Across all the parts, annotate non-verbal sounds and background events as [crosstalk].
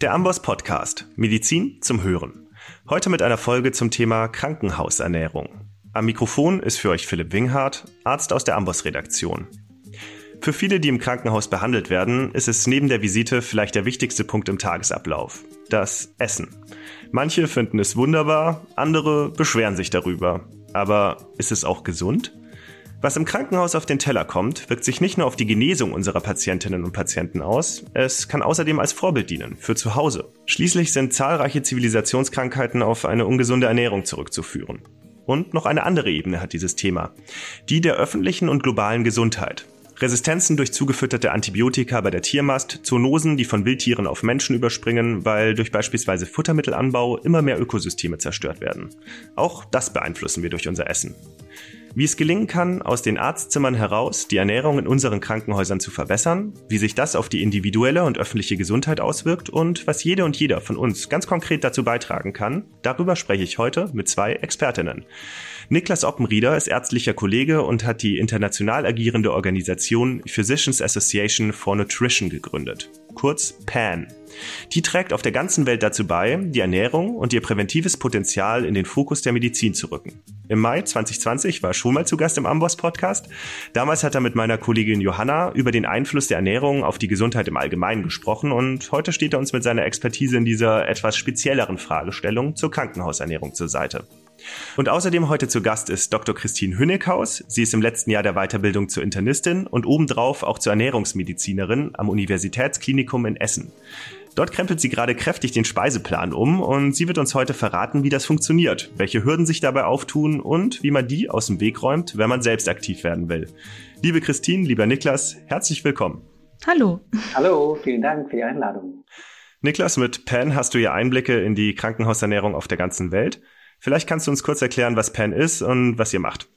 Der Amboss Podcast. Medizin zum Hören. Heute mit einer Folge zum Thema Krankenhausernährung. Am Mikrofon ist für euch Philipp Winghardt, Arzt aus der Amboss Redaktion. Für viele, die im Krankenhaus behandelt werden, ist es neben der Visite vielleicht der wichtigste Punkt im Tagesablauf. Das Essen. Manche finden es wunderbar, andere beschweren sich darüber. Aber ist es auch gesund? Was im Krankenhaus auf den Teller kommt, wirkt sich nicht nur auf die Genesung unserer Patientinnen und Patienten aus, es kann außerdem als Vorbild dienen für zu Hause. Schließlich sind zahlreiche Zivilisationskrankheiten auf eine ungesunde Ernährung zurückzuführen. Und noch eine andere Ebene hat dieses Thema, die der öffentlichen und globalen Gesundheit. Resistenzen durch zugefütterte Antibiotika bei der Tiermast, Zoonosen, die von Wildtieren auf Menschen überspringen, weil durch beispielsweise Futtermittelanbau immer mehr Ökosysteme zerstört werden. Auch das beeinflussen wir durch unser Essen. Wie es gelingen kann, aus den Arztzimmern heraus die Ernährung in unseren Krankenhäusern zu verbessern, wie sich das auf die individuelle und öffentliche Gesundheit auswirkt und was jede und jeder von uns ganz konkret dazu beitragen kann, darüber spreche ich heute mit zwei Expertinnen. Niklas Oppenrieder ist ärztlicher Kollege und hat die international agierende Organisation Physicians Association for Nutrition gegründet, kurz PAN. Die trägt auf der ganzen Welt dazu bei, die Ernährung und ihr präventives Potenzial in den Fokus der Medizin zu rücken. Im Mai 2020 war schon mal zu Gast im Amboss Podcast. Damals hat er mit meiner Kollegin Johanna über den Einfluss der Ernährung auf die Gesundheit im Allgemeinen gesprochen und heute steht er uns mit seiner Expertise in dieser etwas spezielleren Fragestellung zur Krankenhausernährung zur Seite. Und außerdem heute zu Gast ist Dr. Christine Hünneckhaus. Sie ist im letzten Jahr der Weiterbildung zur Internistin und obendrauf auch zur Ernährungsmedizinerin am Universitätsklinikum in Essen. Dort krempelt sie gerade kräftig den Speiseplan um und sie wird uns heute verraten, wie das funktioniert, welche Hürden sich dabei auftun und wie man die aus dem Weg räumt, wenn man selbst aktiv werden will. Liebe Christine, lieber Niklas, herzlich willkommen. Hallo. Hallo, vielen Dank für die Einladung. Niklas, mit PAN hast du ja Einblicke in die Krankenhausernährung auf der ganzen Welt. Vielleicht kannst du uns kurz erklären, was PAN ist und was ihr macht.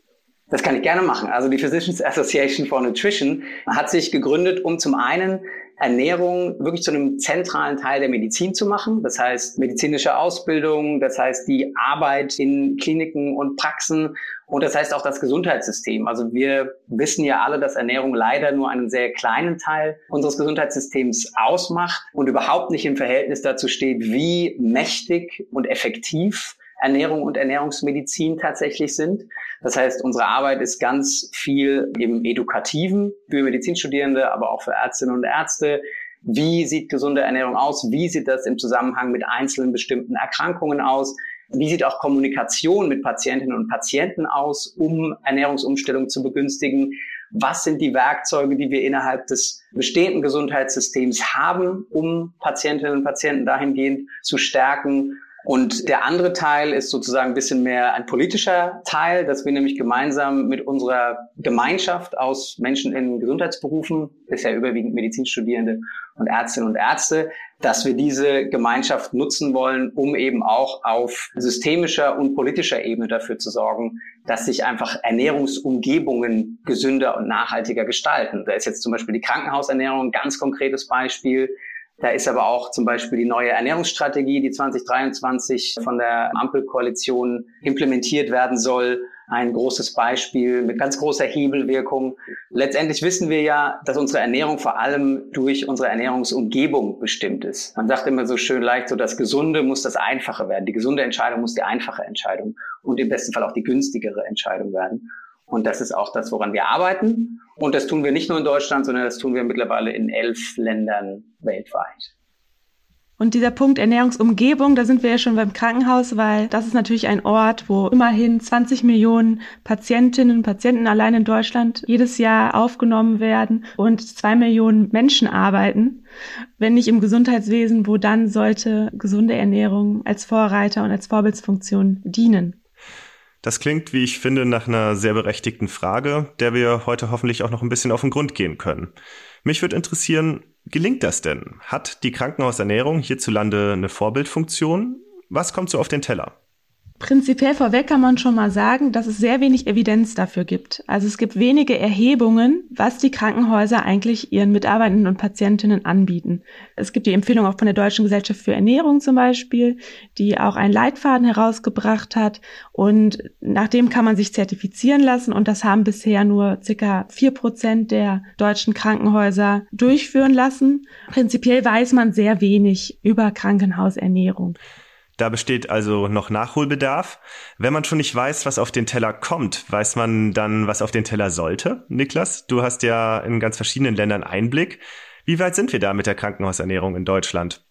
Das kann ich gerne machen. Also die Physicians Association for Nutrition hat sich gegründet, um zum einen Ernährung wirklich zu einem zentralen Teil der Medizin zu machen. Das heißt medizinische Ausbildung, das heißt die Arbeit in Kliniken und Praxen und das heißt auch das Gesundheitssystem. Also wir wissen ja alle, dass Ernährung leider nur einen sehr kleinen Teil unseres Gesundheitssystems ausmacht und überhaupt nicht im Verhältnis dazu steht, wie mächtig und effektiv Ernährung und Ernährungsmedizin tatsächlich sind. Das heißt, unsere Arbeit ist ganz viel im Edukativen für Medizinstudierende, aber auch für Ärztinnen und Ärzte. Wie sieht gesunde Ernährung aus? Wie sieht das im Zusammenhang mit einzelnen bestimmten Erkrankungen aus? Wie sieht auch Kommunikation mit Patientinnen und Patienten aus, um Ernährungsumstellung zu begünstigen? Was sind die Werkzeuge, die wir innerhalb des bestehenden Gesundheitssystems haben, um Patientinnen und Patienten dahingehend zu stärken? Und der andere Teil ist sozusagen ein bisschen mehr ein politischer Teil, dass wir nämlich gemeinsam mit unserer Gemeinschaft aus Menschen in Gesundheitsberufen, bisher überwiegend Medizinstudierende und Ärztinnen und Ärzte, dass wir diese Gemeinschaft nutzen wollen, um eben auch auf systemischer und politischer Ebene dafür zu sorgen, dass sich einfach Ernährungsumgebungen gesünder und nachhaltiger gestalten. Da ist jetzt zum Beispiel die Krankenhausernährung ein ganz konkretes Beispiel. Da ist aber auch zum Beispiel die neue Ernährungsstrategie, die 2023 von der Ampelkoalition implementiert werden soll, ein großes Beispiel mit ganz großer Hebelwirkung. Letztendlich wissen wir ja, dass unsere Ernährung vor allem durch unsere Ernährungsumgebung bestimmt ist. Man sagt immer so schön leicht, so das Gesunde muss das Einfache werden. Die gesunde Entscheidung muss die einfache Entscheidung und im besten Fall auch die günstigere Entscheidung werden. Und das ist auch das, woran wir arbeiten. Und das tun wir nicht nur in Deutschland, sondern das tun wir mittlerweile in elf Ländern weltweit. Und dieser Punkt Ernährungsumgebung, da sind wir ja schon beim Krankenhaus, weil das ist natürlich ein Ort, wo immerhin 20 Millionen Patientinnen und Patienten allein in Deutschland jedes Jahr aufgenommen werden und zwei Millionen Menschen arbeiten. Wenn nicht im Gesundheitswesen, wo dann sollte gesunde Ernährung als Vorreiter und als Vorbildsfunktion dienen? Das klingt, wie ich finde, nach einer sehr berechtigten Frage, der wir heute hoffentlich auch noch ein bisschen auf den Grund gehen können. Mich würde interessieren, gelingt das denn? Hat die Krankenhausernährung hierzulande eine Vorbildfunktion? Was kommt so auf den Teller? Prinzipiell vorweg kann man schon mal sagen, dass es sehr wenig Evidenz dafür gibt. Also es gibt wenige Erhebungen, was die Krankenhäuser eigentlich ihren Mitarbeitenden und Patientinnen anbieten. Es gibt die Empfehlung auch von der Deutschen Gesellschaft für Ernährung zum Beispiel, die auch einen Leitfaden herausgebracht hat. Und nach dem kann man sich zertifizieren lassen. Und das haben bisher nur circa vier Prozent der deutschen Krankenhäuser durchführen lassen. Prinzipiell weiß man sehr wenig über Krankenhausernährung. Da besteht also noch Nachholbedarf. Wenn man schon nicht weiß, was auf den Teller kommt, weiß man dann, was auf den Teller sollte? Niklas, du hast ja in ganz verschiedenen Ländern Einblick. Wie weit sind wir da mit der Krankenhausernährung in Deutschland?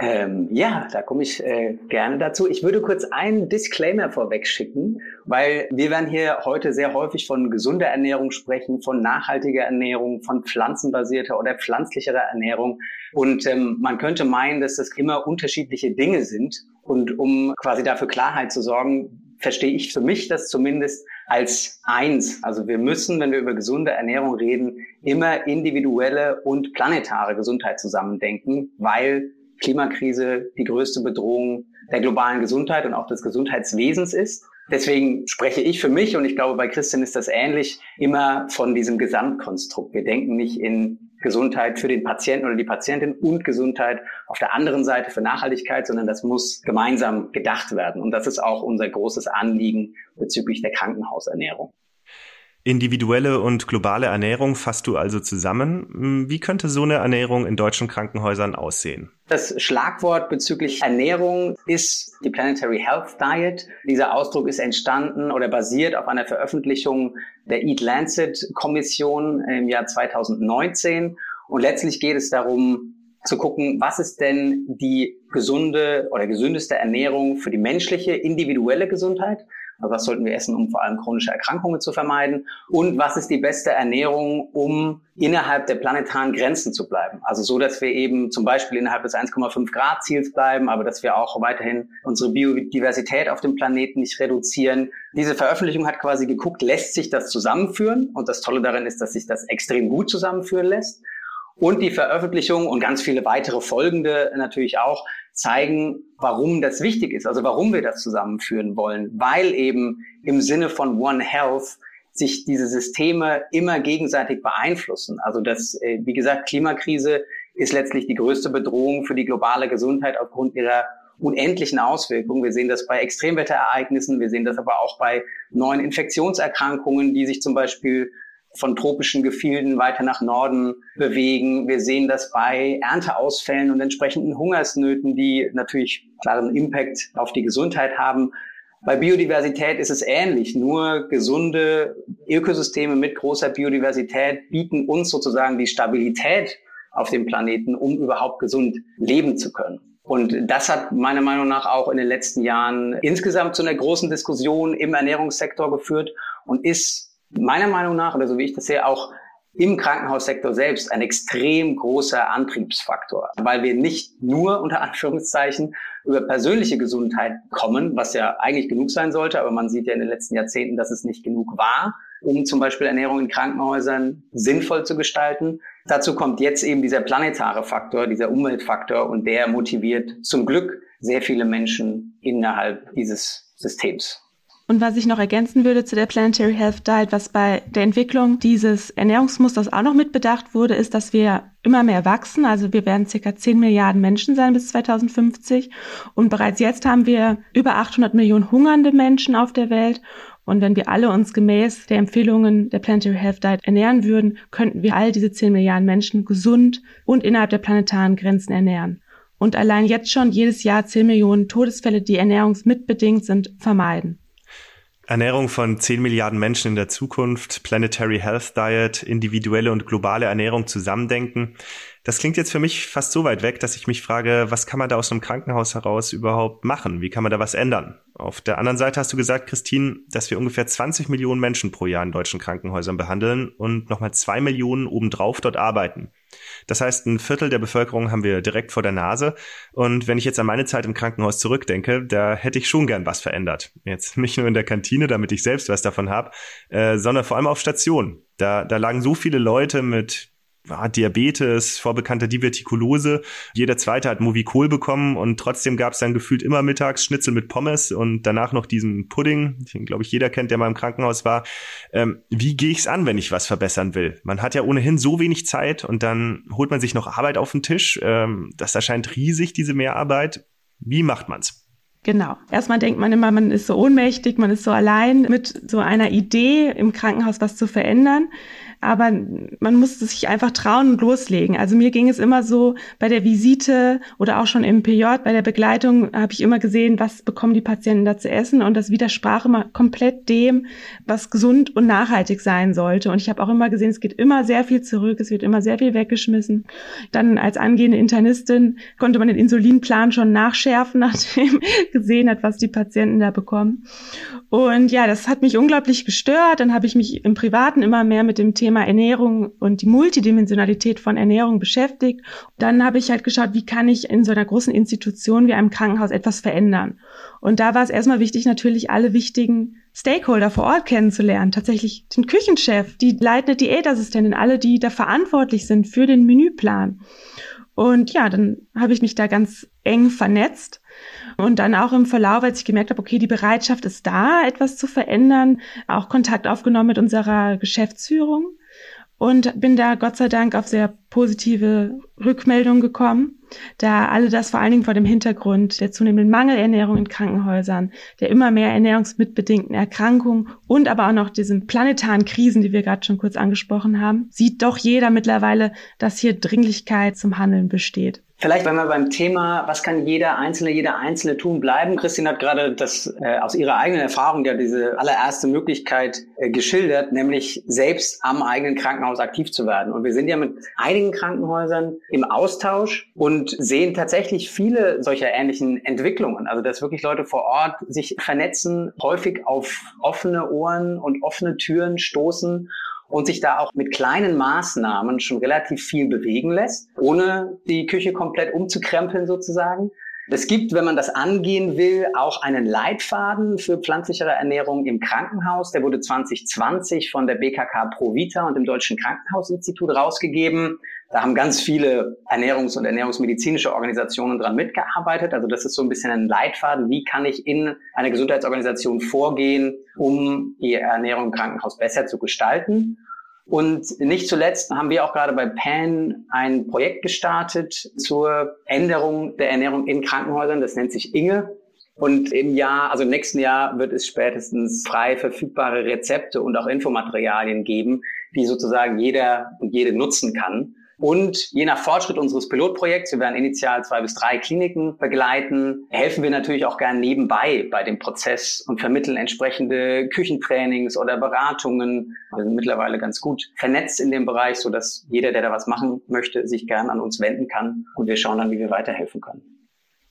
Ähm, ja, da komme ich äh, gerne dazu. Ich würde kurz einen Disclaimer vorweg schicken, weil wir werden hier heute sehr häufig von gesunder Ernährung sprechen, von nachhaltiger Ernährung, von pflanzenbasierter oder pflanzlicherer Ernährung. Und ähm, man könnte meinen, dass das immer unterschiedliche Dinge sind. Und um quasi dafür Klarheit zu sorgen, verstehe ich für mich das zumindest als eins. Also wir müssen, wenn wir über gesunde Ernährung reden, immer individuelle und planetare Gesundheit zusammendenken, weil Klimakrise die größte Bedrohung der globalen Gesundheit und auch des Gesundheitswesens ist. Deswegen spreche ich für mich und ich glaube, bei Christian ist das ähnlich, immer von diesem Gesamtkonstrukt. Wir denken nicht in Gesundheit für den Patienten oder die Patientin und Gesundheit auf der anderen Seite für Nachhaltigkeit, sondern das muss gemeinsam gedacht werden. Und das ist auch unser großes Anliegen bezüglich der Krankenhausernährung. Individuelle und globale Ernährung fasst du also zusammen. Wie könnte so eine Ernährung in deutschen Krankenhäusern aussehen? Das Schlagwort bezüglich Ernährung ist die Planetary Health Diet. Dieser Ausdruck ist entstanden oder basiert auf einer Veröffentlichung der Eat Lancet Kommission im Jahr 2019. Und letztlich geht es darum, zu gucken, was ist denn die gesunde oder gesündeste Ernährung für die menschliche individuelle Gesundheit? Also was sollten wir essen, um vor allem chronische Erkrankungen zu vermeiden? Und was ist die beste Ernährung, um innerhalb der planetaren Grenzen zu bleiben? Also so, dass wir eben zum Beispiel innerhalb des 1,5 Grad Ziels bleiben, aber dass wir auch weiterhin unsere Biodiversität auf dem Planeten nicht reduzieren. Diese Veröffentlichung hat quasi geguckt, lässt sich das zusammenführen? Und das Tolle darin ist, dass sich das extrem gut zusammenführen lässt. Und die Veröffentlichung und ganz viele weitere folgende natürlich auch zeigen, warum das wichtig ist, also warum wir das zusammenführen wollen, weil eben im Sinne von One Health sich diese Systeme immer gegenseitig beeinflussen. Also das, äh, wie gesagt, Klimakrise ist letztlich die größte Bedrohung für die globale Gesundheit aufgrund ihrer unendlichen Auswirkungen. Wir sehen das bei Extremwetterereignissen, wir sehen das aber auch bei neuen Infektionserkrankungen, die sich zum Beispiel von tropischen Gefilden weiter nach Norden bewegen. Wir sehen das bei Ernteausfällen und entsprechenden Hungersnöten, die natürlich klaren Impact auf die Gesundheit haben. Bei Biodiversität ist es ähnlich. Nur gesunde Ökosysteme mit großer Biodiversität bieten uns sozusagen die Stabilität auf dem Planeten, um überhaupt gesund leben zu können. Und das hat meiner Meinung nach auch in den letzten Jahren insgesamt zu einer großen Diskussion im Ernährungssektor geführt und ist meiner Meinung nach, oder so wie ich das sehe, auch im Krankenhaussektor selbst ein extrem großer Antriebsfaktor, weil wir nicht nur unter Anführungszeichen über persönliche Gesundheit kommen, was ja eigentlich genug sein sollte, aber man sieht ja in den letzten Jahrzehnten, dass es nicht genug war, um zum Beispiel Ernährung in Krankenhäusern sinnvoll zu gestalten. Dazu kommt jetzt eben dieser planetare Faktor, dieser Umweltfaktor und der motiviert zum Glück sehr viele Menschen innerhalb dieses Systems. Und was ich noch ergänzen würde zu der Planetary Health Diet, was bei der Entwicklung dieses Ernährungsmusters auch noch mitbedacht wurde, ist, dass wir immer mehr wachsen. Also wir werden circa 10 Milliarden Menschen sein bis 2050. Und bereits jetzt haben wir über 800 Millionen hungernde Menschen auf der Welt. Und wenn wir alle uns gemäß der Empfehlungen der Planetary Health Diet ernähren würden, könnten wir all diese 10 Milliarden Menschen gesund und innerhalb der planetaren Grenzen ernähren. Und allein jetzt schon jedes Jahr 10 Millionen Todesfälle, die ernährungsmitbedingt sind, vermeiden. Ernährung von 10 Milliarden Menschen in der Zukunft, Planetary Health Diet, individuelle und globale Ernährung zusammendenken. Das klingt jetzt für mich fast so weit weg, dass ich mich frage, was kann man da aus einem Krankenhaus heraus überhaupt machen? Wie kann man da was ändern? Auf der anderen Seite hast du gesagt, Christine, dass wir ungefähr 20 Millionen Menschen pro Jahr in deutschen Krankenhäusern behandeln und nochmal zwei Millionen obendrauf dort arbeiten. Das heißt, ein Viertel der Bevölkerung haben wir direkt vor der Nase. Und wenn ich jetzt an meine Zeit im Krankenhaus zurückdenke, da hätte ich schon gern was verändert. Jetzt nicht nur in der Kantine, damit ich selbst was davon habe, äh, sondern vor allem auf Station. Da, da lagen so viele Leute mit ah, Diabetes, vorbekannte Divertikulose. Jeder zweite hat Movicol bekommen und trotzdem gab es dann gefühlt immer mittags Schnitzel mit Pommes und danach noch diesen Pudding, den glaube ich jeder kennt, der mal im Krankenhaus war. Ähm, wie gehe ich es an, wenn ich was verbessern will? Man hat ja ohnehin so wenig Zeit und dann holt man sich noch Arbeit auf den Tisch. Ähm, das erscheint riesig, diese Mehrarbeit. Wie macht man's? Genau. Erstmal denkt man immer, man ist so ohnmächtig, man ist so allein mit so einer Idee im Krankenhaus was zu verändern aber man musste sich einfach trauen und loslegen. Also mir ging es immer so bei der Visite oder auch schon im PJ, bei der Begleitung habe ich immer gesehen, was bekommen die Patienten da zu essen und das widersprach immer komplett dem, was gesund und nachhaltig sein sollte. Und ich habe auch immer gesehen, es geht immer sehr viel zurück, es wird immer sehr viel weggeschmissen. Dann als angehende Internistin konnte man den Insulinplan schon nachschärfen, [laughs] nachdem gesehen hat, was die Patienten da bekommen. Und ja, das hat mich unglaublich gestört. Dann habe ich mich im Privaten immer mehr mit dem Thema Thema Ernährung und die Multidimensionalität von Ernährung beschäftigt. Dann habe ich halt geschaut, wie kann ich in so einer großen Institution wie einem Krankenhaus etwas verändern. Und da war es erstmal wichtig, natürlich alle wichtigen Stakeholder vor Ort kennenzulernen. Tatsächlich den Küchenchef, die leitende Diätassistentin, alle, die da verantwortlich sind für den Menüplan. Und ja, dann habe ich mich da ganz eng vernetzt und dann auch im Verlauf, als ich gemerkt habe, okay, die Bereitschaft ist da, etwas zu verändern, auch Kontakt aufgenommen mit unserer Geschäftsführung und bin da Gott sei Dank auf sehr positive Rückmeldungen gekommen, da alle das vor allen Dingen vor dem Hintergrund der zunehmenden Mangelernährung in Krankenhäusern, der immer mehr ernährungsmitbedingten Erkrankungen und aber auch noch diesen planetaren Krisen, die wir gerade schon kurz angesprochen haben, sieht doch jeder mittlerweile, dass hier Dringlichkeit zum Handeln besteht. Vielleicht, wenn wir beim Thema, was kann jeder Einzelne, jeder Einzelne tun, bleiben. Christine hat gerade das äh, aus ihrer eigenen Erfahrung ja diese allererste Möglichkeit äh, geschildert, nämlich selbst am eigenen Krankenhaus aktiv zu werden. Und wir sind ja mit einigen Krankenhäusern im Austausch und sehen tatsächlich viele solcher ähnlichen Entwicklungen. Also dass wirklich Leute vor Ort sich vernetzen, häufig auf offene Ohren und offene Türen stoßen und sich da auch mit kleinen Maßnahmen schon relativ viel bewegen lässt, ohne die Küche komplett umzukrempeln sozusagen. Es gibt, wenn man das angehen will, auch einen Leitfaden für pflanzlichere Ernährung im Krankenhaus. Der wurde 2020 von der BKK Provita und dem Deutschen Krankenhausinstitut rausgegeben. Da haben ganz viele Ernährungs- und ernährungsmedizinische Organisationen dran mitgearbeitet. Also das ist so ein bisschen ein Leitfaden. Wie kann ich in einer Gesundheitsorganisation vorgehen, um die Ernährung im Krankenhaus besser zu gestalten? Und nicht zuletzt haben wir auch gerade bei PAN ein Projekt gestartet zur Änderung der Ernährung in Krankenhäusern. Das nennt sich Inge. Und im Jahr, also im nächsten Jahr wird es spätestens frei verfügbare Rezepte und auch Infomaterialien geben, die sozusagen jeder und jede nutzen kann. Und je nach Fortschritt unseres Pilotprojekts, wir werden initial zwei bis drei Kliniken begleiten, helfen wir natürlich auch gern nebenbei bei dem Prozess und vermitteln entsprechende Küchentrainings oder Beratungen. Wir sind mittlerweile ganz gut vernetzt in dem Bereich, so dass jeder, der da was machen möchte, sich gern an uns wenden kann und wir schauen dann, wie wir weiterhelfen können.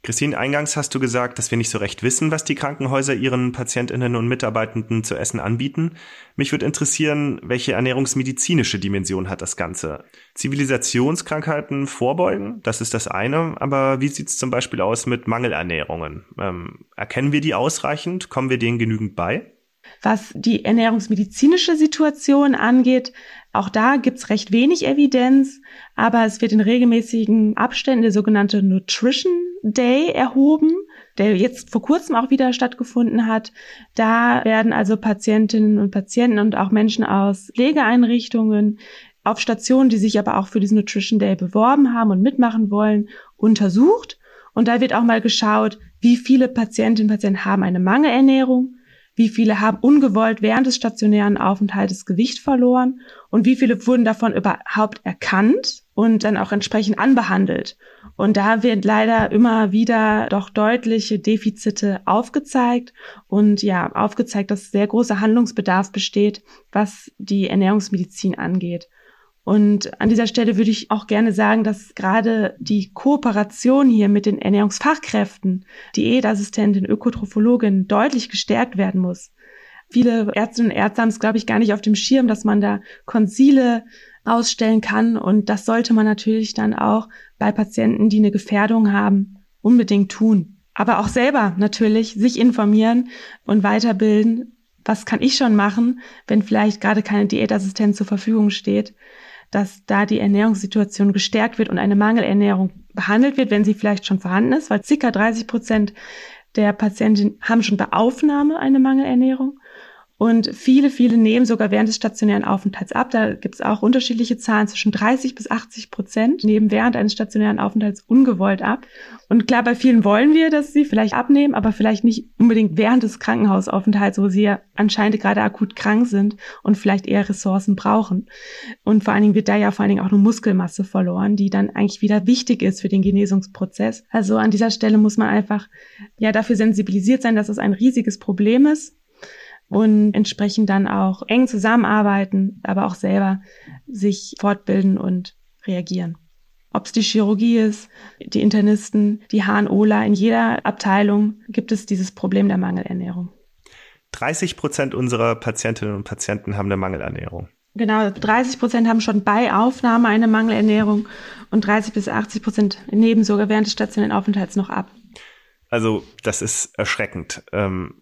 Christine, eingangs hast du gesagt, dass wir nicht so recht wissen, was die Krankenhäuser ihren Patientinnen und Mitarbeitenden zu essen anbieten. Mich würde interessieren, welche ernährungsmedizinische Dimension hat das Ganze? Zivilisationskrankheiten vorbeugen, das ist das eine, aber wie sieht es zum Beispiel aus mit Mangelernährungen? Ähm, erkennen wir die ausreichend? Kommen wir denen genügend bei? Was die ernährungsmedizinische Situation angeht, auch da gibt's recht wenig Evidenz, aber es wird in regelmäßigen Abständen der sogenannte Nutrition Day erhoben, der jetzt vor kurzem auch wieder stattgefunden hat. Da werden also Patientinnen und Patienten und auch Menschen aus Pflegeeinrichtungen auf Stationen, die sich aber auch für diesen Nutrition Day beworben haben und mitmachen wollen, untersucht. Und da wird auch mal geschaut, wie viele Patientinnen und Patienten haben eine Mangelernährung wie viele haben ungewollt während des stationären Aufenthaltes Gewicht verloren und wie viele wurden davon überhaupt erkannt und dann auch entsprechend anbehandelt. Und da wird leider immer wieder doch deutliche Defizite aufgezeigt und ja, aufgezeigt, dass sehr großer Handlungsbedarf besteht, was die Ernährungsmedizin angeht. Und an dieser Stelle würde ich auch gerne sagen, dass gerade die Kooperation hier mit den Ernährungsfachkräften, Diätassistentin, Ökotrophologin deutlich gestärkt werden muss. Viele Ärztinnen und Ärzte haben es, glaube ich, gar nicht auf dem Schirm, dass man da Konsile ausstellen kann. Und das sollte man natürlich dann auch bei Patienten, die eine Gefährdung haben, unbedingt tun. Aber auch selber natürlich sich informieren und weiterbilden. Was kann ich schon machen, wenn vielleicht gerade keine Diätassistenz zur Verfügung steht? Dass da die Ernährungssituation gestärkt wird und eine Mangelernährung behandelt wird, wenn sie vielleicht schon vorhanden ist, weil ca. 30 Prozent der Patienten haben schon bei Aufnahme eine Mangelernährung. Und viele, viele nehmen sogar während des stationären Aufenthalts ab. Da gibt es auch unterschiedliche Zahlen. Zwischen 30 bis 80 Prozent nehmen während eines stationären Aufenthalts ungewollt ab. Und klar, bei vielen wollen wir, dass sie vielleicht abnehmen, aber vielleicht nicht unbedingt während des Krankenhausaufenthalts, wo sie ja anscheinend gerade akut krank sind und vielleicht eher Ressourcen brauchen. Und vor allen Dingen wird da ja vor allen Dingen auch eine Muskelmasse verloren, die dann eigentlich wieder wichtig ist für den Genesungsprozess. Also an dieser Stelle muss man einfach ja dafür sensibilisiert sein, dass es ein riesiges Problem ist und entsprechend dann auch eng zusammenarbeiten, aber auch selber sich fortbilden und reagieren. Ob es die Chirurgie ist, die Internisten, die HNOler, in jeder Abteilung gibt es dieses Problem der Mangelernährung. 30 Prozent unserer Patientinnen und Patienten haben eine Mangelernährung. Genau, 30 Prozent haben schon bei Aufnahme eine Mangelernährung und 30 bis 80 Prozent nehmen sogar während des stationären Aufenthalts noch ab. Also das ist erschreckend. Ähm,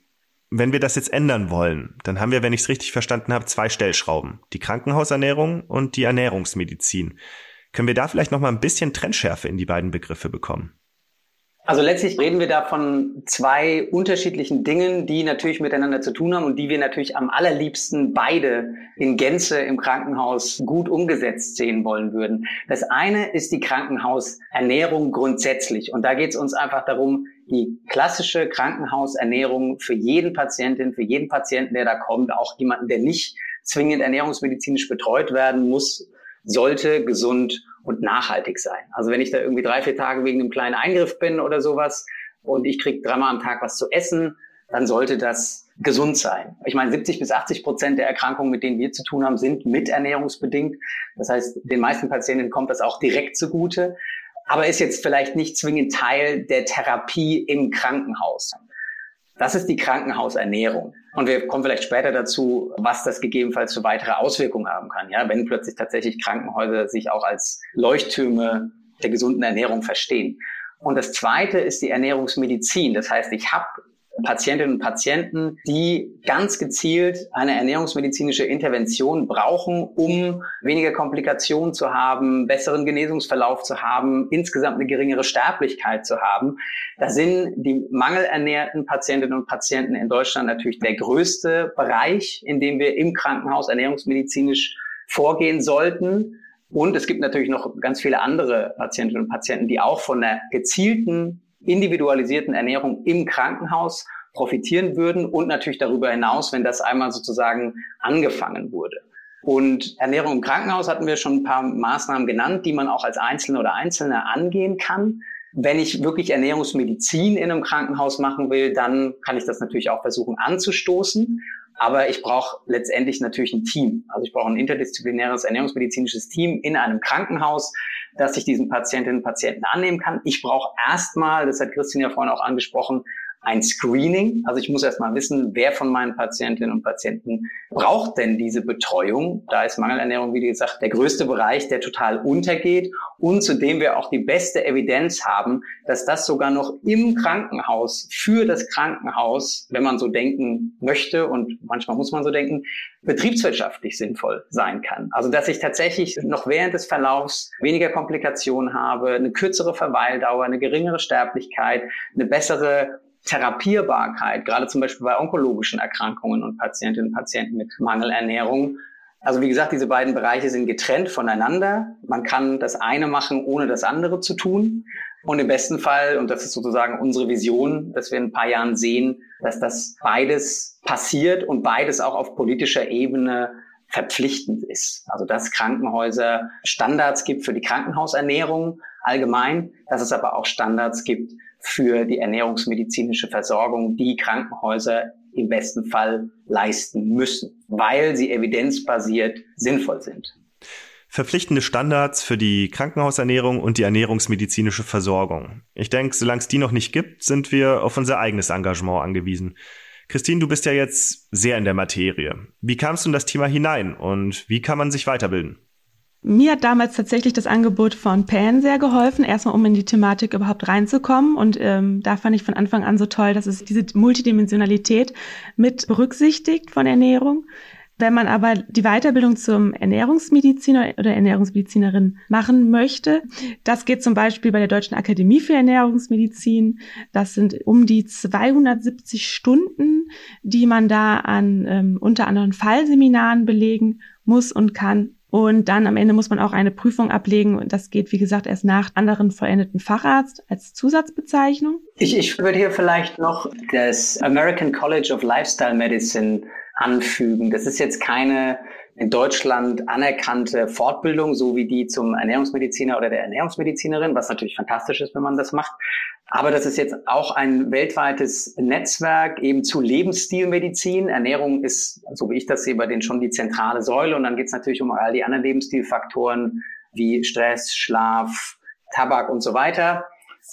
wenn wir das jetzt ändern wollen, dann haben wir, wenn ich es richtig verstanden habe, zwei Stellschrauben. Die Krankenhausernährung und die Ernährungsmedizin. Können wir da vielleicht noch mal ein bisschen Trennschärfe in die beiden Begriffe bekommen? Also letztlich reden wir da von zwei unterschiedlichen Dingen, die natürlich miteinander zu tun haben und die wir natürlich am allerliebsten beide in Gänze im Krankenhaus gut umgesetzt sehen wollen würden. Das eine ist die Krankenhausernährung grundsätzlich und da geht es uns einfach darum, die klassische Krankenhausernährung für jeden Patientin, für jeden Patienten, der da kommt, auch jemanden, der nicht zwingend ernährungsmedizinisch betreut werden muss, sollte gesund und nachhaltig sein. Also wenn ich da irgendwie drei, vier Tage wegen einem kleinen Eingriff bin oder sowas und ich kriege dreimal am Tag was zu essen, dann sollte das gesund sein. Ich meine, 70 bis 80 Prozent der Erkrankungen, mit denen wir zu tun haben, sind mit ernährungsbedingt. Das heißt, den meisten Patienten kommt das auch direkt zugute aber ist jetzt vielleicht nicht zwingend Teil der Therapie im Krankenhaus. Das ist die Krankenhausernährung. Und wir kommen vielleicht später dazu, was das gegebenenfalls für weitere Auswirkungen haben kann. Ja, wenn plötzlich tatsächlich Krankenhäuser sich auch als Leuchttürme der gesunden Ernährung verstehen. Und das zweite ist die Ernährungsmedizin. Das heißt, ich habe Patientinnen und Patienten, die ganz gezielt eine ernährungsmedizinische Intervention brauchen, um weniger Komplikationen zu haben, besseren Genesungsverlauf zu haben, insgesamt eine geringere Sterblichkeit zu haben. Da sind die mangelernährten Patientinnen und Patienten in Deutschland natürlich der größte Bereich, in dem wir im Krankenhaus ernährungsmedizinisch vorgehen sollten. Und es gibt natürlich noch ganz viele andere Patientinnen und Patienten, die auch von der gezielten individualisierten Ernährung im Krankenhaus profitieren würden und natürlich darüber hinaus, wenn das einmal sozusagen angefangen wurde. Und Ernährung im Krankenhaus hatten wir schon ein paar Maßnahmen genannt, die man auch als Einzelne oder Einzelne angehen kann. Wenn ich wirklich Ernährungsmedizin in einem Krankenhaus machen will, dann kann ich das natürlich auch versuchen anzustoßen. Aber ich brauche letztendlich natürlich ein Team. Also ich brauche ein interdisziplinäres ernährungsmedizinisches Team in einem Krankenhaus, dass ich diesen Patientinnen und Patienten annehmen kann. Ich brauche erstmal, das hat Christine ja vorhin auch angesprochen, ein Screening. Also ich muss erstmal wissen, wer von meinen Patientinnen und Patienten braucht denn diese Betreuung. Da ist Mangelernährung, wie gesagt, der größte Bereich, der total untergeht und zu dem wir auch die beste Evidenz haben, dass das sogar noch im Krankenhaus, für das Krankenhaus, wenn man so denken möchte und manchmal muss man so denken, betriebswirtschaftlich sinnvoll sein kann. Also dass ich tatsächlich noch während des Verlaufs weniger Komplikationen habe, eine kürzere Verweildauer, eine geringere Sterblichkeit, eine bessere Therapierbarkeit, gerade zum Beispiel bei onkologischen Erkrankungen und Patientinnen und Patienten mit Mangelernährung. Also wie gesagt, diese beiden Bereiche sind getrennt voneinander. Man kann das eine machen, ohne das andere zu tun. Und im besten Fall, und das ist sozusagen unsere Vision, dass wir in ein paar Jahren sehen, dass das beides passiert und beides auch auf politischer Ebene verpflichtend ist. Also dass Krankenhäuser Standards gibt für die Krankenhausernährung allgemein, dass es aber auch Standards gibt für die ernährungsmedizinische Versorgung, die Krankenhäuser im besten Fall leisten müssen, weil sie evidenzbasiert sinnvoll sind. Verpflichtende Standards für die Krankenhausernährung und die ernährungsmedizinische Versorgung. Ich denke, solange es die noch nicht gibt, sind wir auf unser eigenes Engagement angewiesen. Christine, du bist ja jetzt sehr in der Materie. Wie kamst du in das Thema hinein und wie kann man sich weiterbilden? Mir hat damals tatsächlich das Angebot von Pan sehr geholfen, erstmal um in die Thematik überhaupt reinzukommen. Und ähm, da fand ich von Anfang an so toll, dass es diese Multidimensionalität mit berücksichtigt von Ernährung. Wenn man aber die Weiterbildung zum Ernährungsmediziner oder Ernährungsmedizinerin machen möchte, das geht zum Beispiel bei der Deutschen Akademie für Ernährungsmedizin. Das sind um die 270 Stunden, die man da an ähm, unter anderem Fallseminaren belegen muss und kann. Und dann am Ende muss man auch eine Prüfung ablegen. Und das geht, wie gesagt, erst nach anderen vollendeten Facharzt als Zusatzbezeichnung. Ich, ich würde hier vielleicht noch das American College of Lifestyle Medicine anfügen. Das ist jetzt keine in Deutschland anerkannte Fortbildung, so wie die zum Ernährungsmediziner oder der Ernährungsmedizinerin, was natürlich fantastisch ist, wenn man das macht. Aber das ist jetzt auch ein weltweites Netzwerk eben zu Lebensstilmedizin. Ernährung ist, so wie ich das sehe, bei denen schon die zentrale Säule. Und dann geht es natürlich um all die anderen Lebensstilfaktoren wie Stress, Schlaf, Tabak und so weiter.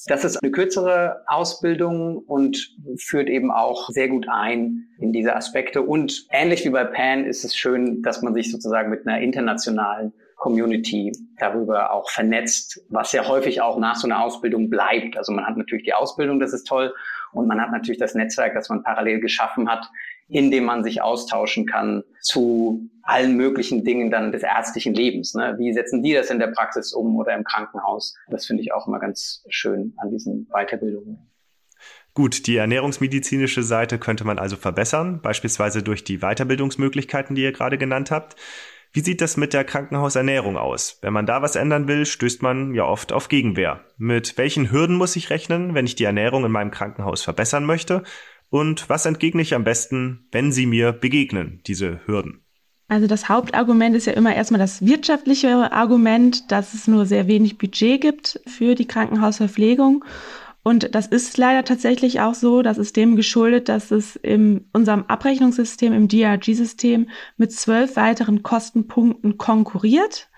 Das ist eine kürzere Ausbildung und führt eben auch sehr gut ein in diese Aspekte. Und ähnlich wie bei PAN ist es schön, dass man sich sozusagen mit einer internationalen Community darüber auch vernetzt, was ja häufig auch nach so einer Ausbildung bleibt. Also man hat natürlich die Ausbildung, das ist toll. Und man hat natürlich das Netzwerk, das man parallel geschaffen hat, in dem man sich austauschen kann zu allen möglichen Dingen dann des ärztlichen Lebens. Ne? Wie setzen die das in der Praxis um oder im Krankenhaus? Das finde ich auch immer ganz schön an diesen Weiterbildungen. Gut, die ernährungsmedizinische Seite könnte man also verbessern, beispielsweise durch die Weiterbildungsmöglichkeiten, die ihr gerade genannt habt. Wie sieht das mit der Krankenhausernährung aus? Wenn man da was ändern will, stößt man ja oft auf Gegenwehr. Mit welchen Hürden muss ich rechnen, wenn ich die Ernährung in meinem Krankenhaus verbessern möchte? Und was entgegne ich am besten, wenn sie mir begegnen, diese Hürden? Also das Hauptargument ist ja immer erstmal das wirtschaftliche Argument, dass es nur sehr wenig Budget gibt für die Krankenhausverpflegung. Und das ist leider tatsächlich auch so. Das ist dem geschuldet, dass es in unserem Abrechnungssystem, im DRG-System mit zwölf weiteren Kostenpunkten konkurriert.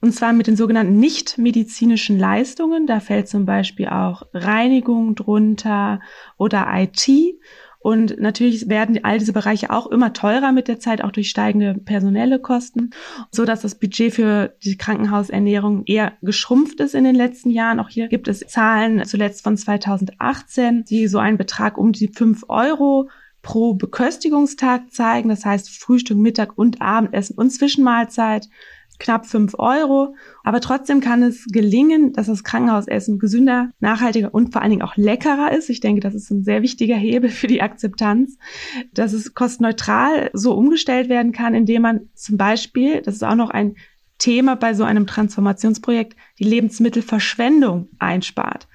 Und zwar mit den sogenannten nicht-medizinischen Leistungen. Da fällt zum Beispiel auch Reinigung drunter oder IT. Und natürlich werden all diese Bereiche auch immer teurer mit der Zeit, auch durch steigende personelle Kosten, so dass das Budget für die Krankenhausernährung eher geschrumpft ist in den letzten Jahren. Auch hier gibt es Zahlen zuletzt von 2018, die so einen Betrag um die fünf Euro pro Beköstigungstag zeigen. Das heißt Frühstück, Mittag und Abendessen und Zwischenmahlzeit knapp fünf Euro. Aber trotzdem kann es gelingen, dass das Krankenhausessen gesünder, nachhaltiger und vor allen Dingen auch leckerer ist. Ich denke, das ist ein sehr wichtiger Hebel für die Akzeptanz, dass es kostenneutral so umgestellt werden kann, indem man zum Beispiel, das ist auch noch ein Thema bei so einem Transformationsprojekt, die Lebensmittelverschwendung einspart.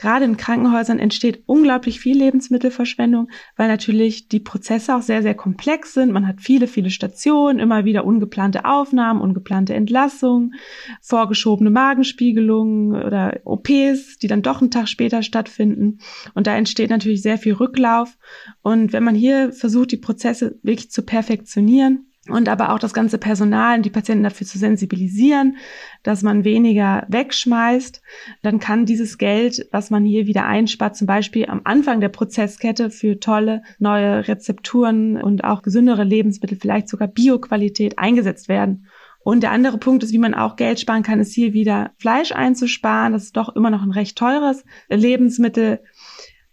Gerade in Krankenhäusern entsteht unglaublich viel Lebensmittelverschwendung, weil natürlich die Prozesse auch sehr, sehr komplex sind. Man hat viele, viele Stationen, immer wieder ungeplante Aufnahmen, ungeplante Entlassungen, vorgeschobene Magenspiegelungen oder OPs, die dann doch einen Tag später stattfinden. Und da entsteht natürlich sehr viel Rücklauf. Und wenn man hier versucht, die Prozesse wirklich zu perfektionieren, und aber auch das ganze Personal und die Patienten dafür zu sensibilisieren, dass man weniger wegschmeißt, dann kann dieses Geld, was man hier wieder einspart, zum Beispiel am Anfang der Prozesskette für tolle neue Rezepturen und auch gesündere Lebensmittel, vielleicht sogar Bioqualität eingesetzt werden. Und der andere Punkt ist, wie man auch Geld sparen kann, ist hier wieder Fleisch einzusparen. Das ist doch immer noch ein recht teures Lebensmittel